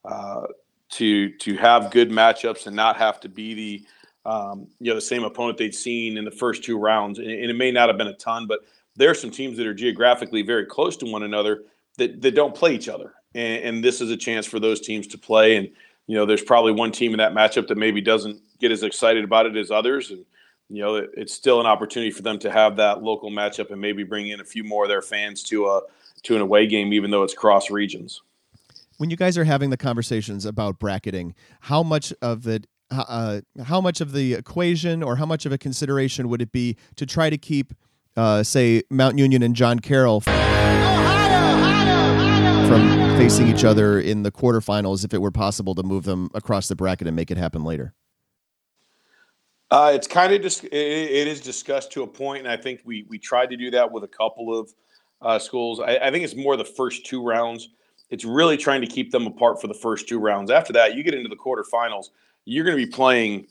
uh, to to have good matchups and not have to be the um, you know the same opponent they'd seen in the first two rounds. And, and, it may not have been a ton, but there are some teams that are geographically very close to one another that that don't play each other. And, and this is a chance for those teams to play. And you know, there's probably one team in that matchup that maybe doesn't get as excited about it as others. And, you know, it, it's still an opportunity for them to have that local matchup and maybe bring in a few more of their fans to a to an away game, even though it's cross regions. When you guys are having the conversations about bracketing, how much of it uh, how much of the equation or how much of a consideration would it be to try to keep, uh, say, Mount Union and John Carroll from facing each other in the quarterfinals if it were possible to move them across the bracket and make it happen later? Uh, it's kind of dis- it, it is discussed to a point, and I think we we tried to do that with a couple of uh, schools. I, I, think it's more the first two rounds. It's really trying to keep them apart for the first two rounds. After that, you get into the quarterfinals. You're going to be playing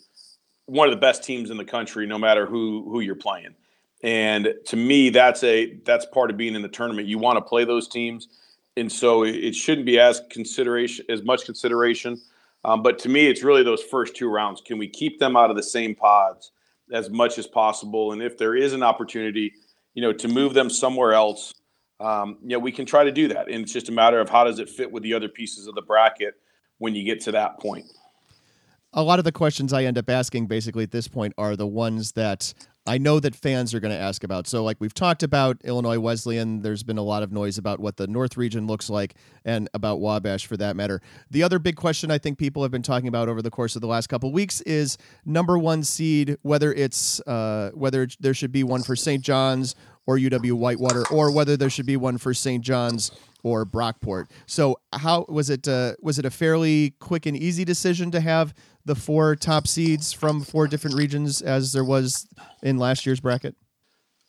one of the best teams in the country, no matter who who you're playing. And to me, that's a that's part of being in the tournament. You want to play those teams, and so it shouldn't be as consideration as much consideration um, but to me, it's really those first two rounds. Can we keep them out of the same pods as much as possible? And if there is an opportunity, you know, to move them somewhere else, um, you know, we can try to do that. And it's just a matter of how does it fit with the other pieces of the bracket when you get to that point. A lot of the questions I end up asking basically at this point are the ones that I know that fans are going to ask about. So, like we've talked about Illinois Wesleyan, there's been a lot of noise about what the North region looks like and about Wabash for that matter. The other big question I think people have been talking about over the course of the last couple weeks is number one seed, whether it's uh, whether there should be one for St. John's or UW Whitewater, or whether there should be one for St. John's or Brockport. So, how was it? Uh, was it a fairly quick and easy decision to have the four top seeds from four different regions as there was in last year's bracket?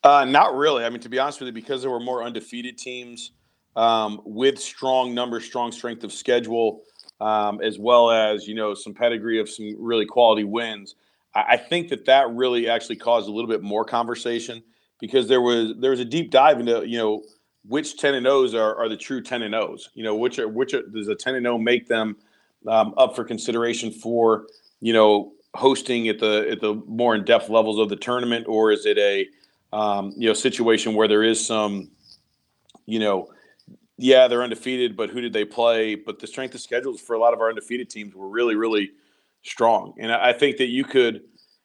Uh, not really. I mean, to be honest with you, because there were more undefeated teams um, with strong numbers, strong strength of schedule, um, as well as you know some pedigree of some really quality wins. I, I think that that really actually caused a little bit more conversation because there was there was a deep dive into you know which ten and O's are, are the true ten and O's. You know, which are which are, does a ten and O make them um, up for consideration for you know hosting at the at the more in depth levels of the tournament, or is it a um, you know situation where there is some you know yeah they're undefeated, but who did they play? But the strength of schedules for a lot of our undefeated teams were really really strong, and I think that you could.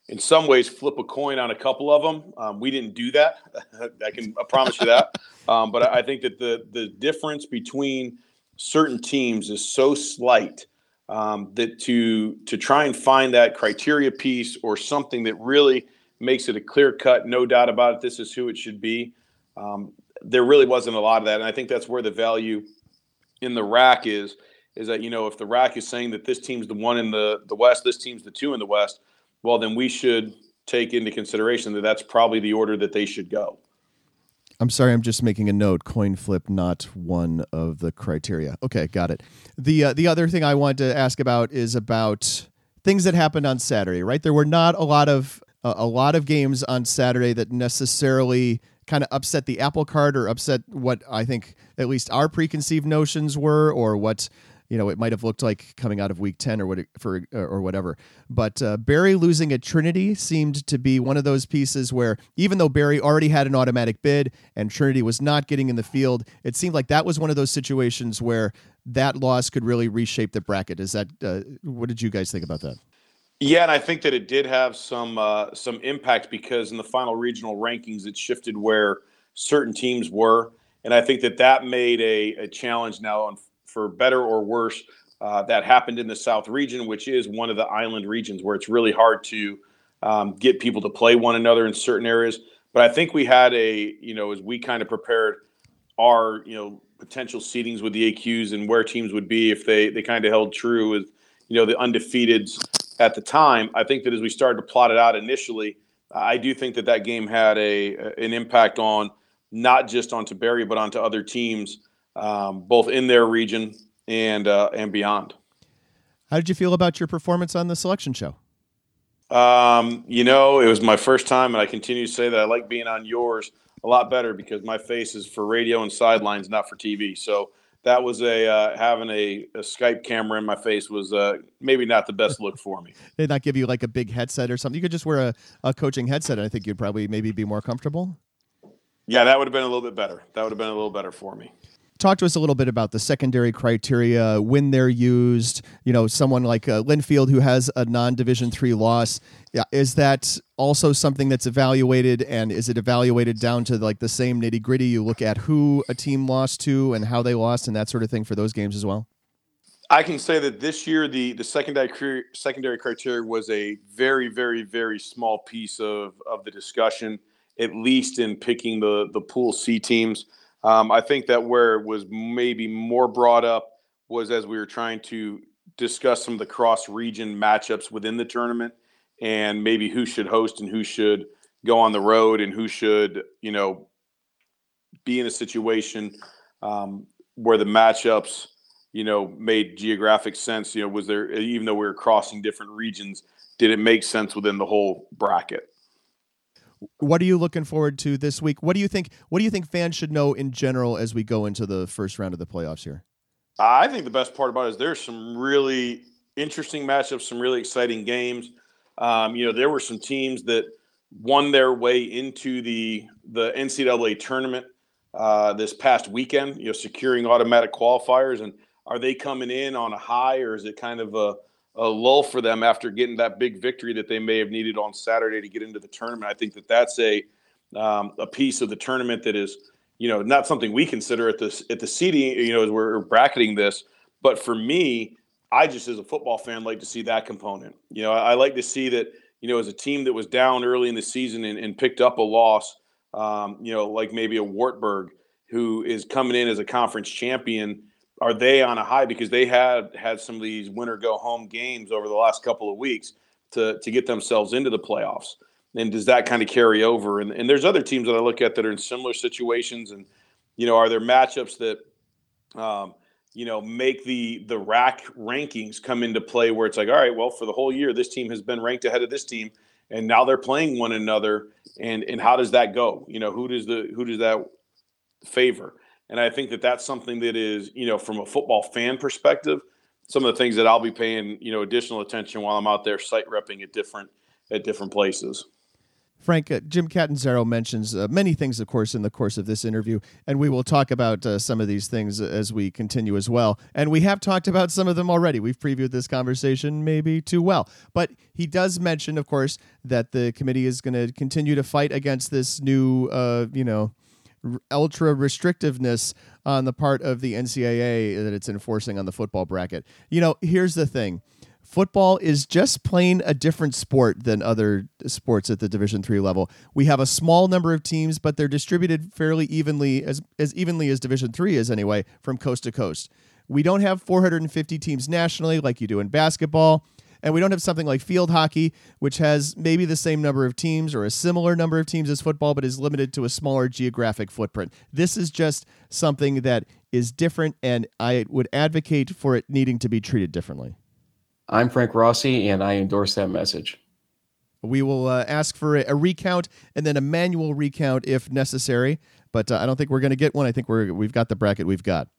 In some ways, flip a coin on a couple of them. Um, we didn't do that. [LAUGHS] I can I promise you that. Um, but I think that the the difference between certain teams is so slight um, that to to try and find that criteria piece or something that really makes it a clear cut, no doubt about it, this is who it should be. Um, there really wasn't a lot of that, and I think that's where the value in the RAC is. Is that you know if the RAC is saying that this team's the one in the the West, this team's the two in the West, well then we should take into consideration that that's probably the order that they should go. I'm sorry, I'm just making a note. Coin flip, not one of the criteria. Okay, got it. The uh, the other thing I wanted to ask about is about things that happened on Saturday, right? There were not a lot of uh, a lot of games on Saturday that necessarily kind of upset the apple cart or upset what I think at least our preconceived notions were or what you know it might have looked like coming out of week 10 or what for or whatever. But uh, Berry losing at Trinity seemed to be one of those pieces where even though Berry already had an automatic bid and Trinity was not getting in the field it seemed like that was one of those situations where that loss could really reshape the bracket. Is that uh, what did you guys think about that? Yeah, and I think that it did have some uh, some impact because in the final regional rankings, it shifted where certain teams were, and I think that that made a, a challenge now, on, for better or worse. Uh, that happened in the South region, which is one of the island regions where it's really hard to um, get people to play one another in certain areas. But I think we had a, you know, as we kind of prepared our, you know, potential seedings with the AQs and where teams would be if they they kind of held true with, you know, the undefeateds at the time. I think that as we started to plot it out initially, I do think that that game had a an impact on not just onto Berry but onto other teams, um, both in their region and uh, and beyond. How did you feel about your performance on the selection show? Um, you know, it was my first time, and I continue to say that I like being on yours a lot better because my face is for radio and sidelines, not for TV. So that was a uh, having a, a, Skype camera in my face was uh, maybe not the best look for me. [LAUGHS] They not give you like a big headset or something. You could just wear a, a coaching headset. I think you'd probably maybe be more comfortable. Yeah, that would have been a little bit better. That would have been a little better for me talk to us a little bit about the secondary criteria when they're used you know someone like uh, linfield who has a non-division three loss. Yeah, is that also something that's evaluated? And is it evaluated down to like the same nitty gritty you look at who a team lost to and how they lost and that sort of thing for those games as well? I can say that this year the the secondary secondary criteria was a very very very small piece of of the discussion, at least in picking the the pool C teams. Um, I think that where it was maybe more brought up was as we were trying to discuss some of the cross region matchups within the tournament and maybe who should host and who should go on the road and who should, you know, be in a situation um, where the matchups, you know, made geographic sense. You know, was there, even though we were crossing different regions, did it make sense within the whole bracket? What are you looking forward to this week? What do you think? What do you think fans should know in general as we go into the first round of the playoffs here? I think the best part about it is there's some really interesting matchups, some really exciting games. Um, you know, there were some teams that won their way into the the NCAA tournament uh, this past weekend. You know, securing automatic qualifiers, and are they coming in on a high, or is it kind of a a lull for them after getting that big victory that they may have needed on Saturday to get into the tournament. I think that that's a um, a piece of the tournament that is, you know, not something we consider at this at the seeding, you know, as we're bracketing this. But for me, I just as a football fan like to see that component. You know, I, I like to see that, you know, as a team that was down early in the season and, and picked up a loss, um, you know, like maybe a Wartburg who is coming in as a conference champion are they on a high? Because they had had some of these winner go home games over the last couple of weeks to to get themselves into the playoffs. And does that kind of carry over? And, and there's other teams that i look at that are in similar situations and you know are there matchups that um, you know make the the RAC rankings come into play where it's like all right well for the whole year this team has been ranked ahead of this team and now they're playing one another. And and how does that go? You know who does the who does that favor and I think that that's something that is, you know, from a football fan perspective, some of the things that I'll be paying, you know, additional attention while I'm out there site repping at different at different places. Frank, uh, Jim Catanzaro mentions uh, many things, of course, in the course of this interview, and we will talk about uh, some of these things as we continue as well. And we have talked about some of them already. We've previewed this conversation maybe too well. But he does mention, of course, that the committee is going to continue to fight against this new, uh, you know, ultra restrictiveness on the part of the NCAA that it's enforcing on the football bracket. You know, here's the thing. Football is just plain a different sport than other sports at the Division 3 level. We have a small number of teams, but they're distributed fairly evenly as as evenly as Division 3 is anyway from coast to coast. We don't have 450 teams nationally like you do in basketball. And we don't have something like field hockey, which has maybe the same number of teams or a similar number of teams as football, but is limited to a smaller geographic footprint. This is just something that is different, and I would advocate for it needing to be treated differently. I'm Frank Rossi, and I endorse that message. We will uh, ask for a, a, recount and then a manual recount if necessary, but uh, I don't think we're going to get one. I think we're we've got the bracket we've got.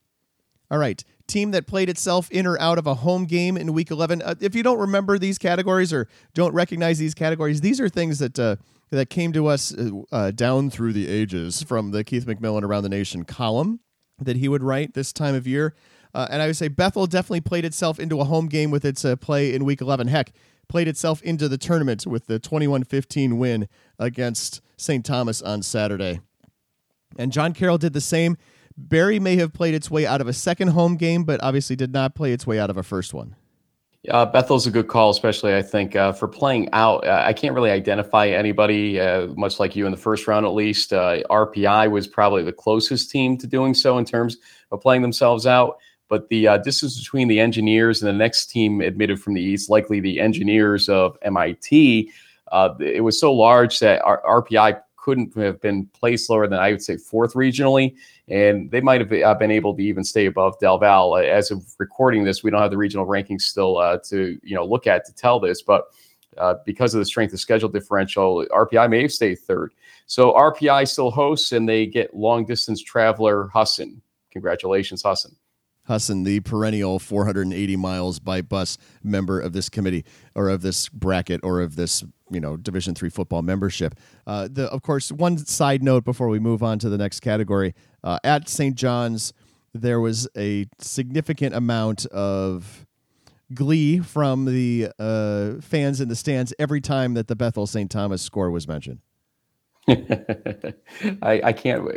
All right, team that played itself in or out of a home game in Week 11. Uh, if you don't remember these categories or don't recognize these categories, these are things that uh, that came to us uh, uh, down through the ages from the Keith McMillan Around the Nation column that he would write this time of year. Uh, and I would say Bethel definitely played itself into a home game with its uh, play in Week 11. Heck, played itself into the tournament with the 21 15 win against St. Thomas on Saturday. And John Carroll did the same. Berry may have played its way out of a second home game, but obviously did not play its way out of a first one. Uh, Bethel's a good call, especially I think uh, for playing out. Uh, I can't really identify anybody, uh, much like you in the first round at least. Uh, RPI was probably the closest team to doing so in terms of playing themselves out. But the uh, distance between the engineers and the next team admitted from the East, likely the engineers of MIT, it was so large that R- RPI couldn't have been placed lower than I would say fourth regionally, and they might have uh, been able to even stay above Del Val. Uh, as of recording this, we don't have the regional rankings still uh, to you know look at to tell this, but uh, because of the strength of schedule differential, RPI may have stayed third. So RPI still hosts, and they get long distance traveler Husson. Congratulations, Husson. Husson, the perennial 480 miles by bus member of this committee or of this bracket or of this you know Division three football membership. Uh, the of course one side note before we move on to the next category uh, at St. John's there was a significant amount of glee from the uh, fans in the stands every time that the Bethel St. Thomas score was mentioned. [LAUGHS] I, I can't.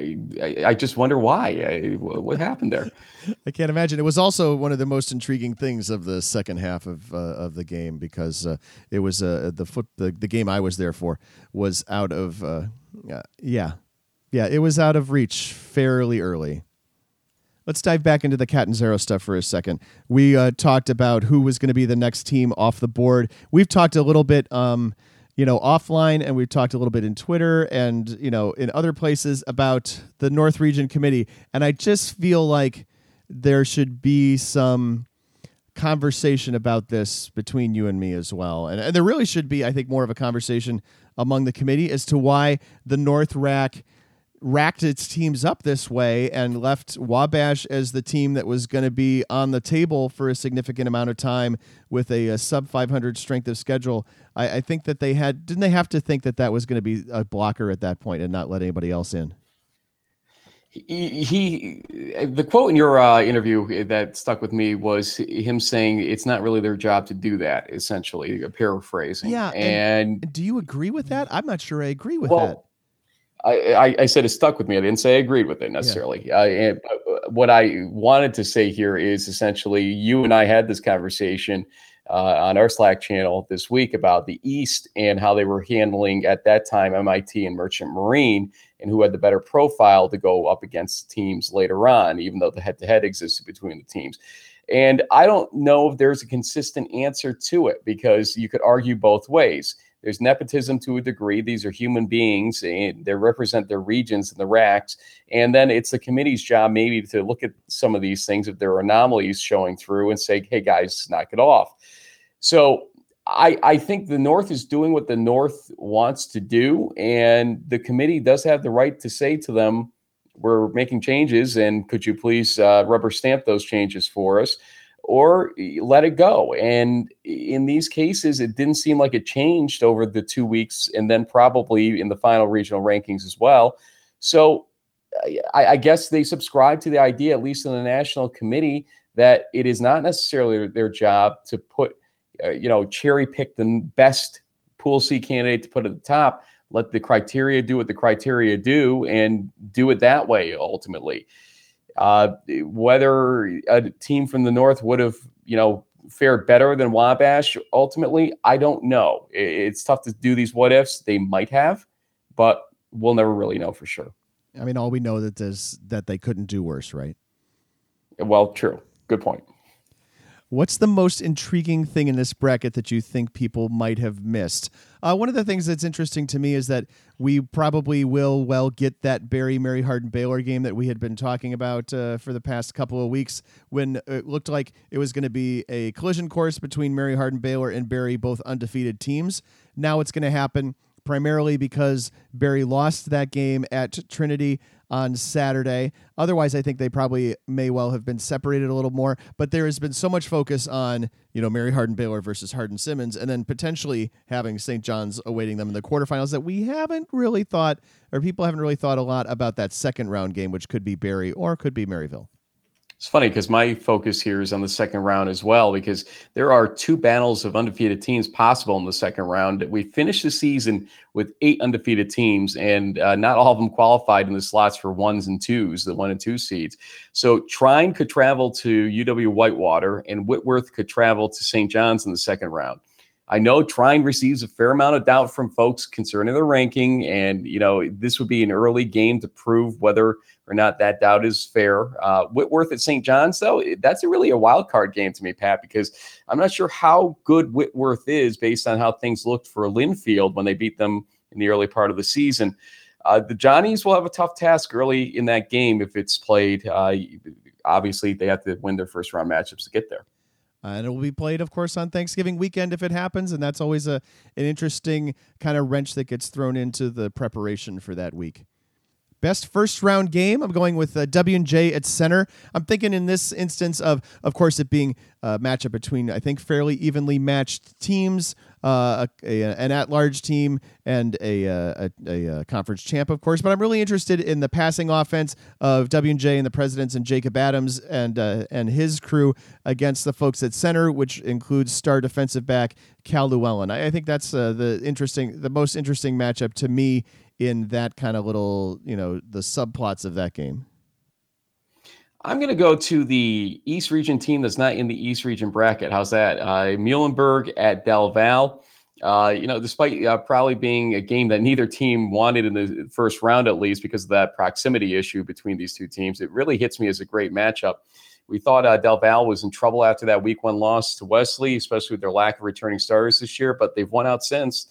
I, I, just wonder why. I, what happened there? [LAUGHS] I can't imagine. It was also one of the most intriguing things of the second half of uh, of the game because uh, it was uh, the foot the, the game I was there for was out of uh, yeah yeah it was out of reach fairly early. Let's dive back into the Catanzaro stuff for a second. We uh, talked about who was going to be the next team off the board. We've talked a little bit. Um, you know, offline, and we've talked a little bit in Twitter and you know in other places about the North Region Committee, and I just feel like there should be some conversation about this between you and me as well, and, and there really should be, I think, more of a conversation among the committee as to why the North RAC racked its teams up this way and left Wabash as the team that was going to be on the table for a significant amount of time with a, a sub 500 strength of schedule. I, I, think that they had, didn't they have to think that that was going to be a blocker at that point and not let anybody else in? He, he the quote in your uh, interview that stuck with me was him saying it's not really their job to do that. Essentially, a paraphrasing. Yeah, and, and do you agree with that? I'm not sure I agree with well, that. I, I, said it stuck with me. I didn't say I agreed with it necessarily. Yeah. uh, what I wanted to say here is essentially you and I had this conversation uh, on our Slack channel this week about the East and how they were handling at that time MIT and Merchant Marine and who had the better profile to go up against teams later on, even though the head to head existed between the teams. And I don't know if there's a consistent answer to it because you could argue both ways. There's nepotism to a degree. These are human beings and they represent their regions and the RACs. And then it's the committee's job maybe to look at some of these things if there are anomalies showing through and say, hey guys, knock it off. So I, I think the North is doing what the North wants to do. And the committee does have the right to say to them, we're making changes and could you please uh, rubber stamp those changes for us? Or let it go. And in these cases, it didn't seem like it changed over the two weeks and then probably in the final regional rankings as well. So I, I guess they subscribe to the idea, at least in the national committee, that it is not necessarily their job to put, uh, you know, cherry pick the best pool C candidate to put at the top. Let the criteria do what the criteria do and do it that way ultimately. Uh, whether a team from the north would have, you know, fared better than Wabash ultimately, I don't know. It's tough to do these what ifs. They might have, but we'll never really know for sure. I mean, all we know that is that they couldn't do worse, right? Well, true. Good point. What's the most intriguing thing in this bracket that you think people might have missed? Uh, one of the things that's interesting to me is that we probably will well get that Berry Mary Hardin Baylor game that we had been talking about uh, for the past couple of weeks when it looked like it was going to be a collision course between Mary Hardin Baylor and Berry, both undefeated teams. Now it's going to happen primarily because Berry lost that game at Trinity on Saturday. Otherwise, I think they probably may well have been separated a little more. But there has been so much focus on, you know, Mary Hardin Baylor versus Hardin Simmons, and then potentially having St. John's awaiting them in the quarterfinals that we haven't really thought, or people haven't really thought a lot about that second round game, which could be Berry or could be Maryville. It's funny because my focus here is on the second round as well, because there are two battles of undefeated teams possible in the second round. We finished the season with eight undefeated teams, and uh, not all of them qualified in the slots for ones and twos, the one and two seeds. So Trine could travel to UW Whitewater, and Whitworth could travel to St. John's in the second round. I know Trine receives a fair amount of doubt from folks concerning their ranking, and you know this would be an early game to prove whether or not that doubt is fair. Uh, Whitworth at St. John's, though, that's a really a wild card game to me, Pat, because I'm not sure how good Whitworth is based on how things looked for Linfield when they beat them in the early part of the season. Uh, the Johnnies will have a tough task early in that game if it's played. Uh, obviously, they have to win their first round matchups to get there. Uh, and it will be played, of course, on Thanksgiving weekend if it happens, and that's always a an interesting kind of wrench that gets thrown into the preparation for that week. Best first round game. I'm going with uh, W and J at center. I'm thinking in this instance of, of course, it being a matchup between I think fairly evenly matched teams, uh, a, a, an at-large team and a, uh, a, a, conference champ, of course. But I'm really interested in the passing offense of W and and the presidents and Jacob Adams and uh, and his crew against the folks at center, which includes star defensive back Cal Llewellyn. I, I think that's uh, the interesting, the most interesting matchup to me in that kind of little, you know, the subplots of that game? I'm going to go to the East Region team that's not in the East Region bracket. How's that? Uh, Muhlenberg at Del Val. Uh, you know, despite uh, probably being a game that neither team wanted in the first round, at least because of that proximity issue between these two teams, it really hits me as a great matchup. We thought uh, Del Val was in trouble after that week one loss to Wesley, especially with their lack of returning starters this year, but they've won out since.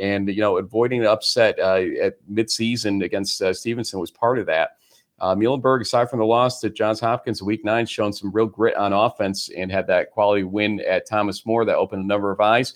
And, you know, avoiding the upset uh, at midseason against uh, Stevenson was part of that. Uh, Muhlenberg, aside from the loss to Johns Hopkins week nine, shown some real grit on offense and had that quality win at Thomas More that opened a number of eyes.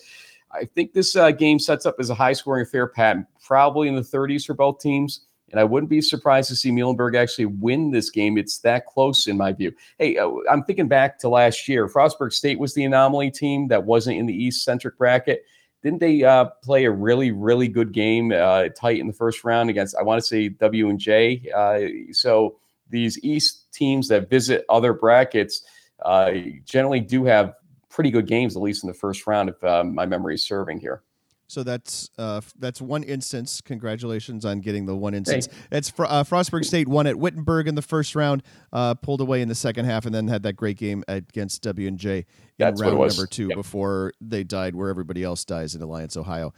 I think this uh, game sets up as a high scoring affair, Pat, probably in the 30s for both teams. And I wouldn't be surprised to see Muhlenberg actually win this game. It's that close in my view. Hey, uh, I'm thinking back to last year. Frostburg State was the anomaly team that wasn't in the East centric bracket didn't they uh, play a really really good game uh, tight in the first round against I want to say W and J. Uh, so these East teams that visit other brackets uh, generally do have pretty good games at least in the first round if uh, my memory is serving here. So that's uh, that's one instance. Congratulations on getting the one instance. Hey. It's Fr- uh, Frostburg State won at Wittenberg in the first round, uh, pulled away in the second half, and then had that great game against W and J in that's round number two yep. before they died where everybody else dies in Alliance, Ohio.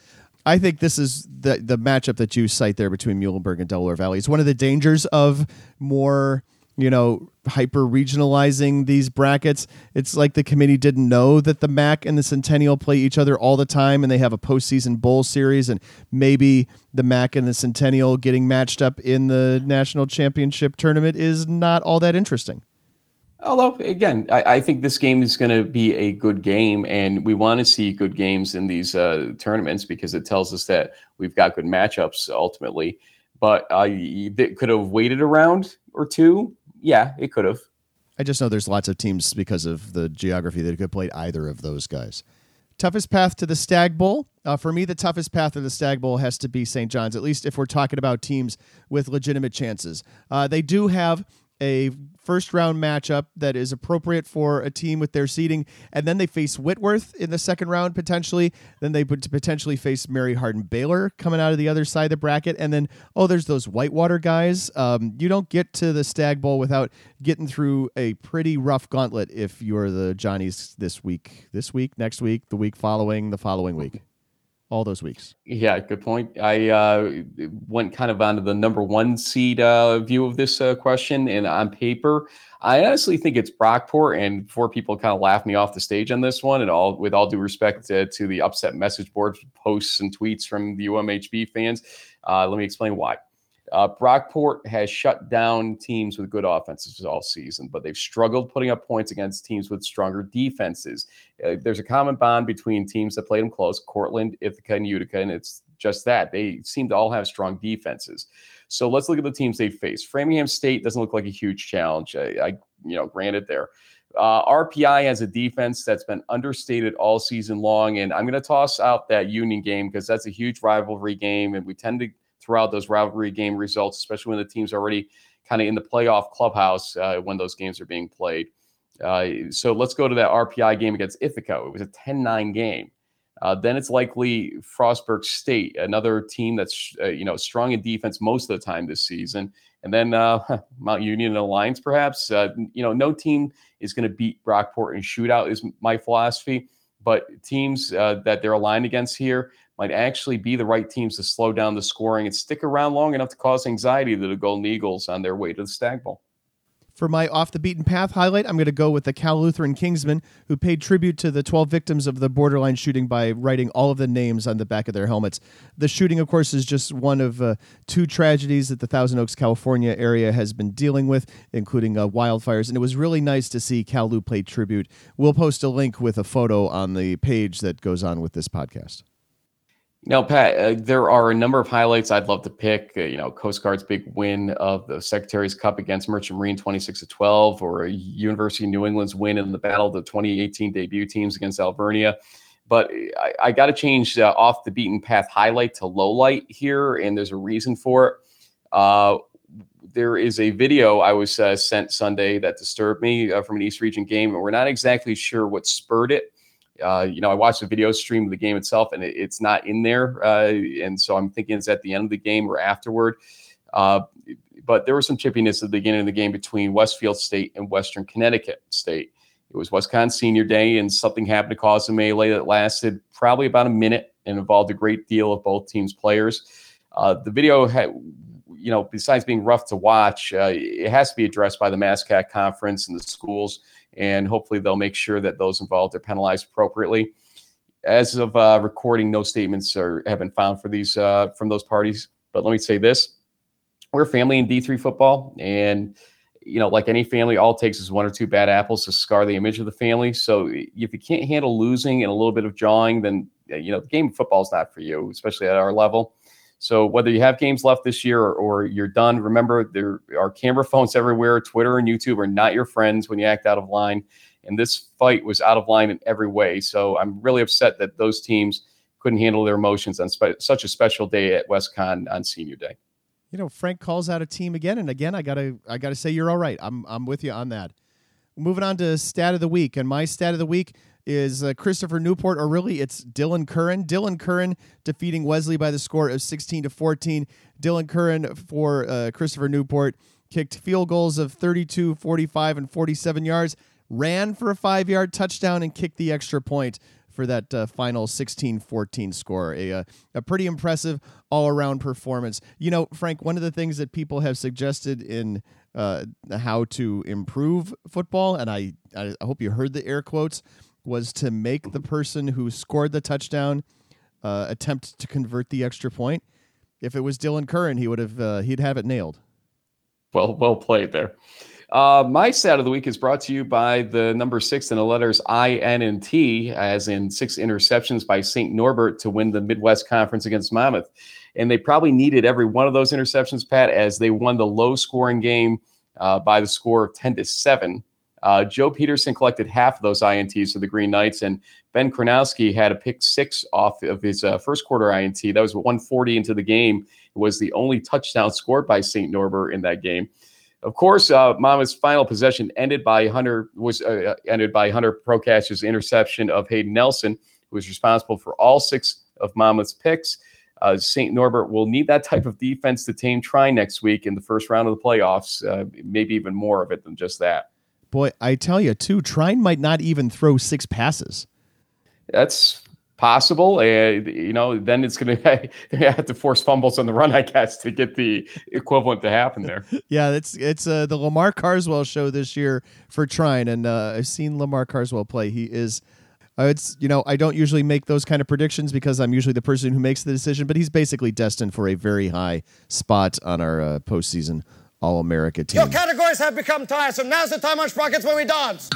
I think this is the the matchup that you cite there between Muhlenberg and Delaware Valley. It's one of the dangers of more you know, hyper regionalizing these brackets. It's like the committee didn't know that the MAC and the Centennial play each other all the time and they have a postseason bowl series, and maybe the MAC and the Centennial getting matched up in the national championship tournament is not all that interesting. Although, again, I, I think this game is going to be a good game, and we want to see good games in these uh, tournaments because it tells us that we've got good matchups ultimately. But uh, could have waited around or two yeah, it could have. I just know there's lots of teams because of the geography that could play either of those guys. Toughest path to the Stag Bowl. Uh, for me, the toughest path to the Stag Bowl has to be St. John's, at least if we're talking about teams with legitimate chances. Uh, they do have a first round matchup that is appropriate for a team with their seeding, and then they face Whitworth in the second round potentially. Then they would potentially face Mary Hardin Baylor coming out of the other side of the bracket, and then oh, there's those Whitewater guys. Um, you don't get to the Stag Bowl without getting through a pretty rough gauntlet if you're the Johnnies this week, this week, next week, the week following, the following week. All those weeks. Yeah, good point. I uh, went kind of onto the number one seed uh, view of this uh, question, and on paper, I honestly think it's Brockport. And before people kind of laugh me off the stage on this one, and all with all due respect to, to the upset message board posts and tweets from the UMHB fans, uh, let me explain why. Uh, Brockport has shut down teams with good offenses all season, but they've struggled putting up points against teams with stronger defenses. Uh, there's a common bond between teams that played them close Cortland, Ithaca, and Utica, and it's just that. They seem to all have strong defenses. So let's look at the teams they face. Framingham State doesn't look like a huge challenge. I, I you know, granted there. Uh, RPI has a defense that's been understated all season long, and I'm going to toss out that Union game because that's a huge rivalry game, and we tend to throughout those rivalry game results, especially when the team's already kind of in the playoff clubhouse uh, when those games are being played. Uh, so let's go to that RPI game against Ithaca. It was a 10 9 game. Uh, then it's likely Frostburg State, another team that's uh, you know strong in defense most of the time this season. And then uh, [LAUGHS] Mount Union and Alliance, perhaps. Uh, you know, no team is going to beat Brockport in shootout is my philosophy. But teams that they're aligned against here, might actually be the right teams to slow down the scoring and stick around long enough to cause anxiety to the Golden Eagles on their way to the Stag Bowl. For my off the beaten path highlight, I'm going to go with the Cal Lutheran Kingsmen, who paid tribute to the 12 victims of the borderline shooting by writing all of the names on the back of their helmets. The shooting, of course, is just one of uh, two tragedies that the Thousand Oaks, California area has been dealing with, including uh, wildfires. And it was really nice to see Cal Lu pay tribute. We'll post a link with a photo on the page that goes on with this podcast. Now, Pat, uh, there are a number of highlights I'd love to pick. Uh, you know, Coast Guard's big win of the Secretary's Cup against Merchant Marine 26 to 12, or University of New England's win in the battle of the 2018 debut teams against Alvernia. But I, I got to change uh, off the beaten path highlight to low light here, and there's a reason for it. Uh, there is a video I was uh, sent Sunday that disturbed me uh, from an East Region game, and we're not exactly sure what spurred it. Uh, you know, I watched the video stream of the game itself, and it, it's not in there. Uh, and so I'm thinking it's at the end of the game or afterward. Uh, but there was some chippiness at the beginning of the game between Westfield State and Western Connecticut State. It was Wisconsin Senior Day, and something happened to cause a melee that lasted probably about a minute and involved a great deal of both teams' players. Uh, the video had, you know, besides being rough to watch, uh, it has to be addressed by the MASCAC conference and the schools and hopefully they'll make sure that those involved are penalized appropriately. As of uh, recording, no statements are, have been found for these uh, from those parties. But let me say this: we're family in D three football, and you know, like any family, all it takes is one or two bad apples to scar the image of the family. So if you can't handle losing and a little bit of jawing, then you know the game of football is not for you, especially at our level. So whether you have games left this year or, or, you're done, remember there are camera phones everywhere. Twitter and YouTube are not your friends when you act out of line. And this fight was out of line in every way. So I'm really upset that those teams couldn't handle their emotions on spe- such a special day at WestConn on Senior Day. You know, Frank calls out a team again and again. I gotta, I gotta say, you're all right. I'm, I'm with you on that. Moving on to stat of the week, and my stat of the week is uh, Christopher Newport, or really it's Dylan Curran. Dylan Curran defeating Wesley by the score of 16 to 14. Dylan Curran for uh, Christopher Newport kicked field goals of 32, 45, and 47 yards, ran for a five yard touchdown, and kicked the extra point for that uh, final 16 14 score. A, uh, a pretty impressive all around performance. You know, Frank, one of the things that people have suggested in uh, how to improve football, and I, I hope you heard the air quotes, was to make the person who scored the touchdown uh, attempt to convert the extra point. If it was Dylan Curran, he would have uh, he'd have it nailed. Well, well played there. Uh, my stat of the week is brought to you by the number six in the letters I, N, and T, as in six interceptions by St. Norbert to win the Midwest Conference against Monmouth. And they probably needed every one of those interceptions, Pat, as they won the low scoring game uh, by the score of 10 to 7 uh, Joe Peterson collected half of those INTs for the Green Knights, and Ben Kronowski had a pick six off of his uh, first quarter INT. That was 140 into the game. It was the only touchdown scored by St. Norbert in that game. Of course, uh, Monmouth's final possession ended by Hunter was uh, ended by Hunter Procash's interception of Hayden Nelson, who was responsible for all six of Monmouth's picks. Uh, St. Norbert will need that type of defense to tame Trine next week in the first round of the playoffs, uh, maybe even more of it than just that. Boy, I tell you, too, Trine might not even throw six passes. That's possible. Uh, you know, then it's going [LAUGHS] to have to force fumbles on the run, I guess, to get the equivalent to happen there. [LAUGHS] yeah, it's it's uh, the Lamar Carswell show this year for Trine, and uh, I've seen Lamar Carswell play. He is. Uh, it's you know I don't usually make those kind of predictions because I'm usually the person who makes the decision, but he's basically destined for a very high spot on our uh, postseason All America team. Your categories have become tiresome. Now's the time on Sprockets when we dance.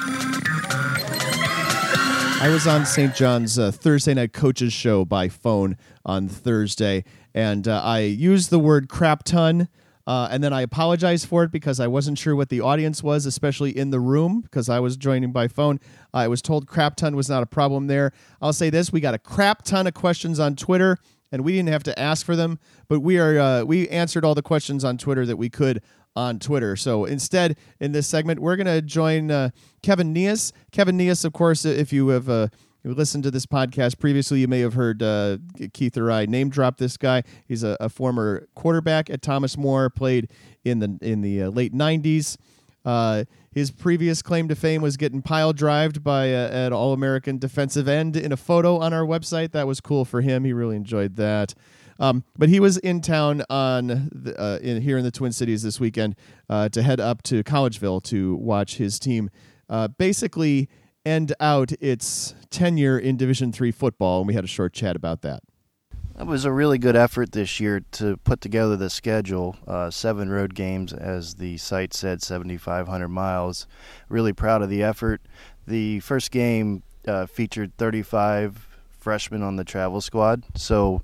I was on St. John's uh, Thursday night coaches show by phone on Thursday, and uh, I used the word crap ton. Uh, and then I apologized for it because I wasn't sure what the audience was, especially in the room, because I was joining by phone. I was told crap ton was not a problem there. I'll say this: we got a crap ton of questions on Twitter, and we didn't have to ask for them, but we are uh, we answered all the questions on Twitter that we could on Twitter. So instead, in this segment, we're going to join uh, Kevin Neas. Kevin Neas, of course, if you have uh, listened to this podcast previously, you may have heard uh, Keith or I name drop this guy. He's a, a, former quarterback at Thomas More, played in the in the uh, late '90s. Uh, his previous claim to fame was getting pile drived by uh, an All American defensive end in a photo on our website. That was cool for him. He really enjoyed that. Um, but he was in town on the, uh, in, here in the Twin Cities this weekend uh, to head up to Collegeville to watch his team uh, basically end out its tenure in Division Three football, and we had a short chat about that. It was a really good effort this year to put together the schedule. Uh, seven road games, as the site said, 7,500 miles. Really proud of the effort. The first game uh, featured 35 freshmen on the travel squad, so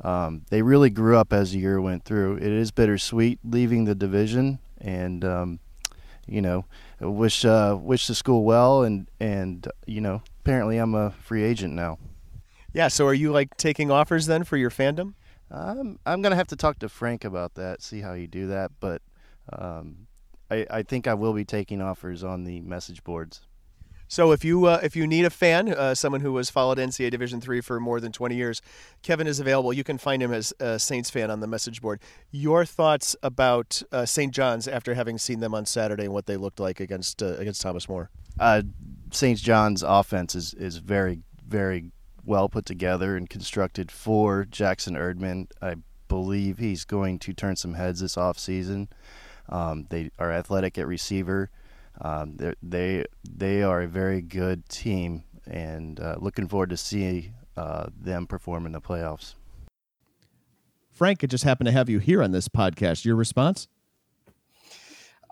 um, they really grew up as the year went through. It is bittersweet leaving the division, and um, you know, wish uh, wish the school well, and and you know, apparently I'm a free agent now. Yeah. So are you like taking offers then for your fandom? Um, I'm gonna have to talk to Frank about that, see how you do that, but um, I, I think I will be taking offers on the message boards. So if you uh, if you need a fan, uh, someone who has followed NCAA Division three for more than twenty years, Kevin is available. You can find him as a Saints fan on the message board. Your thoughts about uh, St. John's after having seen them on Saturday and what they looked like against uh, against Thomas More? Uh, St. John's offense is is very very well put together and constructed for Jackson Erdmann. I believe he's going to turn some heads this offseason. Um, they are athletic at receiver. Um, they they are a very good team, and uh, looking forward to see uh, them perform in the playoffs. Frank, it just happened to have you here on this podcast. Your response?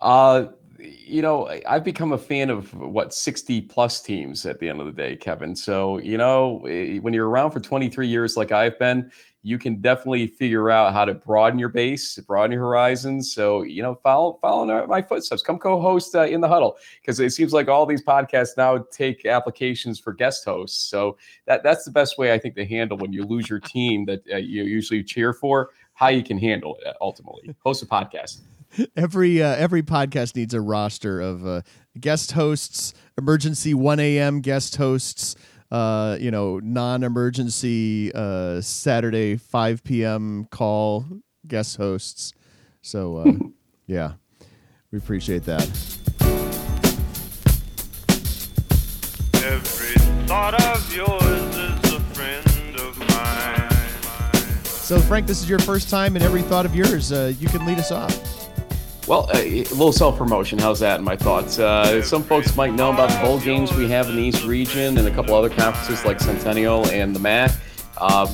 Uh, you know, I've become a fan of what 60 plus teams at the end of the day, Kevin. So, you know, when you're around for 23 years like I've been, you can definitely figure out how to broaden your base, broaden your horizons. So, you know, follow follow my footsteps. Come co-host uh, in the huddle because it seems like all these podcasts now take applications for guest hosts. So that that's the best way I think to handle when you lose your team that uh, you usually cheer for. How you can handle it ultimately. Host a podcast. [LAUGHS] Every uh, every podcast needs a roster of uh, guest hosts, emergency one a.m. guest hosts uh, you know, non-emergency uh, Saturday 5 p.m. call guest hosts. So, uh, [LAUGHS] yeah, we appreciate that. Every thought of yours is a friend of mine. So, Frank, this is your first time, and every thought of yours, uh, you can lead us off. Well, uh, a little self promotion. How's that in my thoughts? Uh, some folks might know about the bowl games we have in the East region and a couple other conferences like Centennial and the MAC. Uh,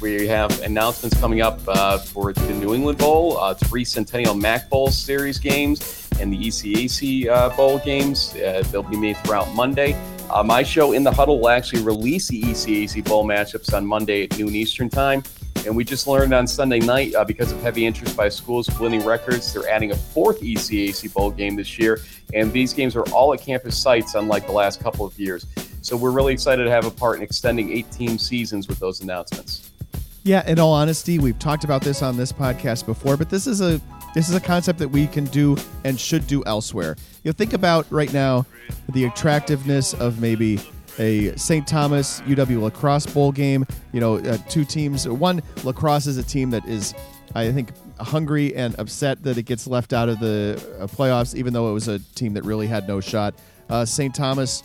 we have announcements coming up uh, for the New England Bowl, uh, three Centennial MAC Bowl Series games, and the ECAC uh, Bowl games. they'll be made throughout Monday. my show, In the Huddle, will actually release the ECAC Bowl matchups on Monday at noon Eastern Time. And we just learned on Sunday night, uh, because of heavy interest by schools splitting records, they're adding a fourth ECAC bowl game this year. And these games are all at campus sites, unlike the last couple of years. So we're really excited to have a part in extending 18 seasons with those announcements. Yeah, in all honesty, we've talked about this on this podcast before, but this is a this is a concept that we can do and should do elsewhere. You know, think about right now the attractiveness of maybe a St. Thomas UW La Crosse bowl game. You know, uh, two teams. One La Crosse is a team that is, I think, hungry and upset that it gets left out of the uh, playoffs, even though it was a team that really had no shot. Uh, St. Thomas,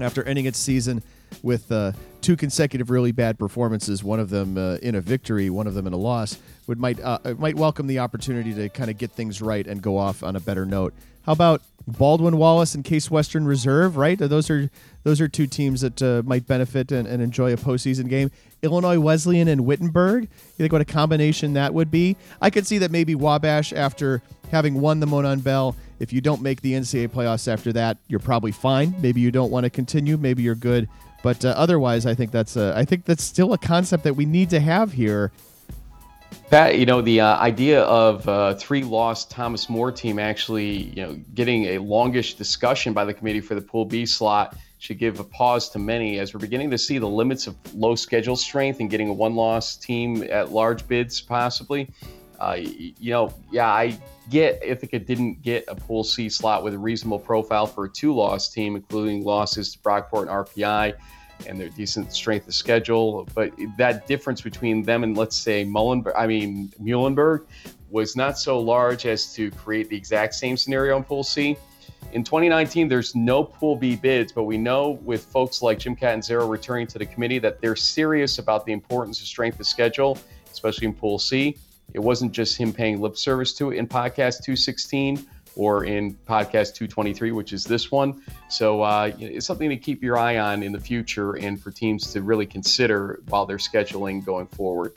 after ending its season with uh, two consecutive really bad performances, one of them uh, in a victory, one of them in a loss, would might uh, might welcome the opportunity to kind of get things right and go off on a better note. How about Baldwin Wallace and Case Western Reserve? Right, those are those are two teams that uh, might benefit and, and, enjoy a postseason game. Illinois Wesleyan and Wittenberg. You think what a combination that would be? I could see that maybe Wabash, after having won the Monon Bell, if you don't make the NCAA playoffs after that, you're probably fine. Maybe you don't want to continue. Maybe you're good. But uh, otherwise, I think that's a, I think that's still a concept that we need to have here that you know the uh, idea of uh, three lost Thomas More team actually you know getting a longish discussion by the committee for the Pool B slot should give a pause to many as we're beginning to see the limits of low schedule strength and getting a one loss team at large bids possibly. Uh, you know, yeah, I get Ithaca didn't get a Pool C slot with a reasonable profile for a two loss team, including losses to Brockport and RPI and their decent strength of schedule. But that difference between them and let's say Mullenberg, I mean Muhlenberg, was not so large as to create the exact same scenario in Pool C. In 2019, there's no Pool B bids, but we know with folks like Jim Catanzaro returning to the committee that they're serious about the importance of strength of schedule, especially in Pool C. It wasn't just him paying lip service to it in podcast 216 or in podcast 223, which is this one. So uh, it's something to keep your eye on in the future and for teams to really consider while they're scheduling going forward.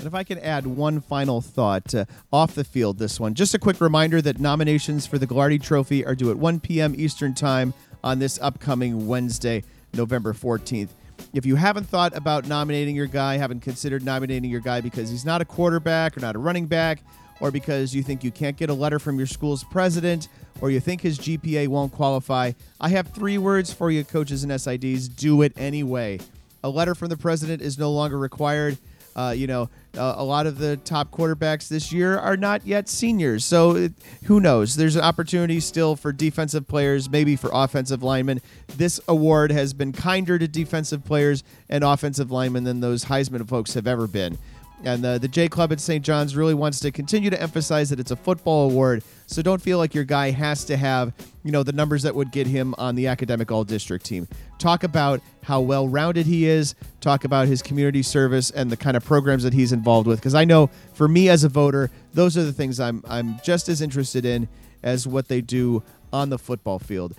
And if I can add one final thought uh, off the field, this one, just a quick reminder that nominations for the Gagliardi Trophy are due at 1 p.m. Eastern Time on this upcoming Wednesday, November 14th. If you haven't thought about nominating your guy, haven't considered nominating your guy because he's not a quarterback or not a running back, or because you think you can't get a letter from your school's president, or you think his GPA won't qualify, I have three words for you, coaches and SIDs do it anyway. A letter from the president is no longer required. Uh, you know, uh, a lot of the top quarterbacks this year are not yet seniors. So it, who knows? There's an opportunity still for defensive players, maybe for offensive linemen. This award has been kinder to defensive players and offensive linemen than those Heisman folks have ever been. And the, the J Club at St. John's really wants to continue to emphasize that it's a football award. So don't feel like your guy has to have, you know, the numbers that would get him on the academic all district team. Talk about how well rounded he is. Talk about his community service and the kind of programs that he's involved with. Because I know for me as a voter, those are the things I'm I'm just as interested in as what they do on the football field.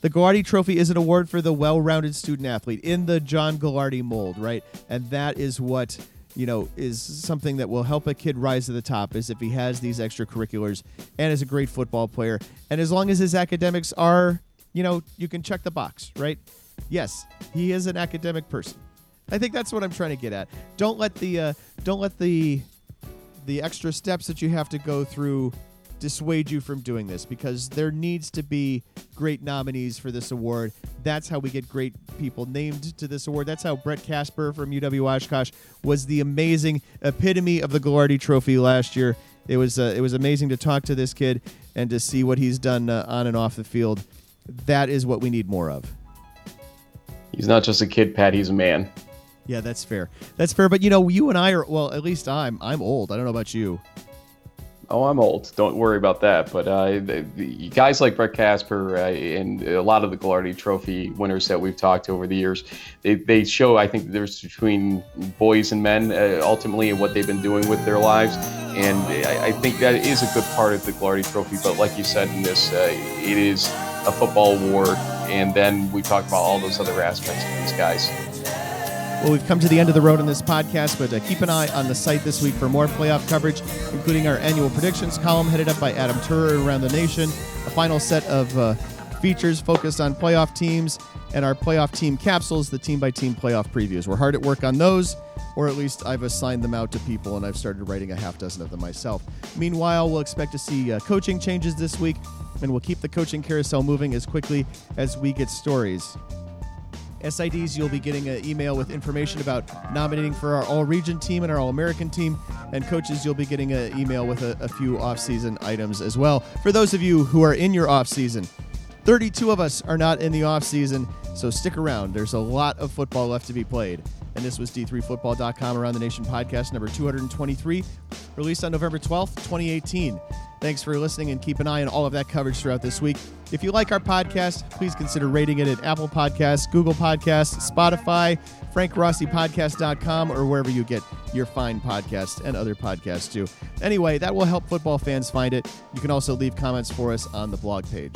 The Gagliardi Trophy is an award for the well-rounded student athlete in the John Gagliardi mold, right? And that is what you know, is something that will help a kid rise to the top is if he has these extracurriculars and is a great football player. And as long as his academics are, you know, you can check the box, right? Yes, he is an academic person. I think that's what I'm trying to get at. Don't let the uh, don't let the the extra steps that you have to go through dissuade you from doing this because there needs to be great nominees for this award. That's how we get great people named to this award. That's how Brett Casper from UW Oshkosh was the amazing epitome of the Gagliardi Trophy last year. It was uh, it was amazing to talk to this kid and to see what he's done uh, on and off the field. That is what we need more of. He's not just a kid, Pat. He's a man. Yeah, that's fair. That's fair. But you know, you and I are well. At least I'm. I'm old. I don't know about you. Oh, I'm old. Don't worry about that. But uh, the, the guys like Brett Casper uh, and a lot of the Gagliardi Trophy winners that we've talked to over the years, they, they show, I think, there's between boys and men uh, ultimately and what they've been doing with their lives. And I, I, think that is a good part of the Gagliardi Trophy. But like you said in this, uh, it is a football award. And then we talk about all those other aspects of these guys. Well, we've come to the end of the road on this podcast, but uh, keep an eye on the site this week for more playoff coverage, including our annual predictions column headed up by Adam Turer around the nation, a final set of uh, features focused on playoff teams, and our playoff team capsules, the team by team playoff previews. We're hard at work on those, or at least I've assigned them out to people and I've started writing a half dozen of them myself. Meanwhile, we'll expect to see uh, coaching changes this week, and we'll keep the coaching carousel moving as quickly as we get stories. SIDs, you'll be getting an email with information about nominating for our All Region team and our All American team. And coaches, you'll be getting an email with a, a few off-season items as well. For those of you who are in your off-season, 32 of us are not in the off-season, so stick around. There's a lot of football left to be played. And this was D3Football.com Around the Nation podcast number 223, released on November 12th, 2018. Thanks for listening and keep an eye on all of that coverage throughout this week. If you like our podcast, please consider rating it at Apple Podcasts, Google Podcasts, Spotify, frankrossipodcast.com, or wherever you get your fine podcasts and other podcasts too. Anyway, that will help football fans find it. You can also leave comments for us on the blog page.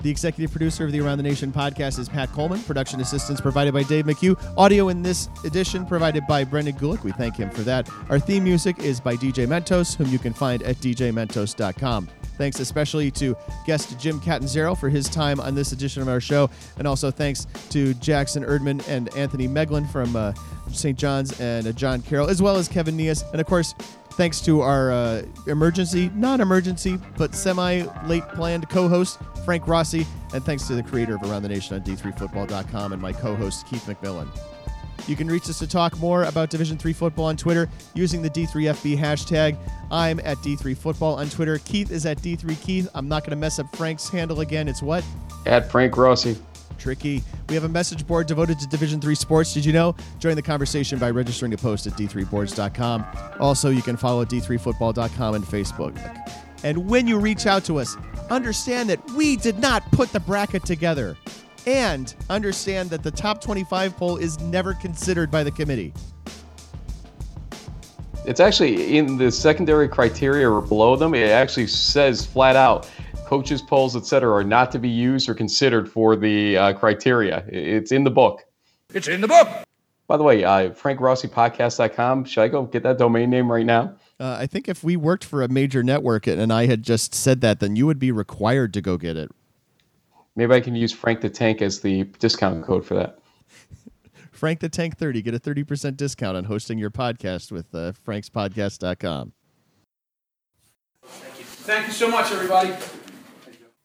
The executive producer of the Around the Nation podcast is Pat Coleman. Production assistance provided by Dave McHugh. Audio in this edition provided by Brendan Gulick. We thank him for that. Our theme music is by DJ Mentos, whom you can find at djmentos.com. Thanks especially to guest Jim Catanzaro for his time on this edition of our show. And also thanks to Jackson Erdmann and Anthony Meglin from uh, St. John's and uh, John Carroll, as well as Kevin Neas. And of course, thanks to our uh, emergency, non emergency, but semi late planned co host, Frank Rossi. And thanks to the creator of Around the Nation on D3Football.com and my co host, Keith McMillan. You can reach us to talk more about Division 3 football on Twitter using the D3FB hashtag. I'm at D3Football on Twitter. Keith is at D3Keith. I'm not going to mess up Frank's handle again. It's what? At Frank Rossi. Tricky. We have a message board devoted to Division 3 sports. Did you know? Join the conversation by registering a post at d3boards.com. Also, you can follow d3football.com and Facebook. And when you reach out to us, understand that we did not put the bracket together and understand that the top 25 poll is never considered by the committee. It's actually in the secondary criteria or below them. It actually says flat out coaches polls, etc., are not to be used or considered for the uh, criteria. It's in the book. It's in the book. By the way, uh, frankrossipodcast.com. Should I go get that domain name right now? Uh, I think if we worked for a major network and I had just said that, then you would be required to go get it. Maybe I can use Frank the Tank as the discount code for that. [LAUGHS] Frank the Tank 30. Get a 30% discount on hosting your podcast with uh, frankspodcast.com. Thank you. Thank you so much, everybody.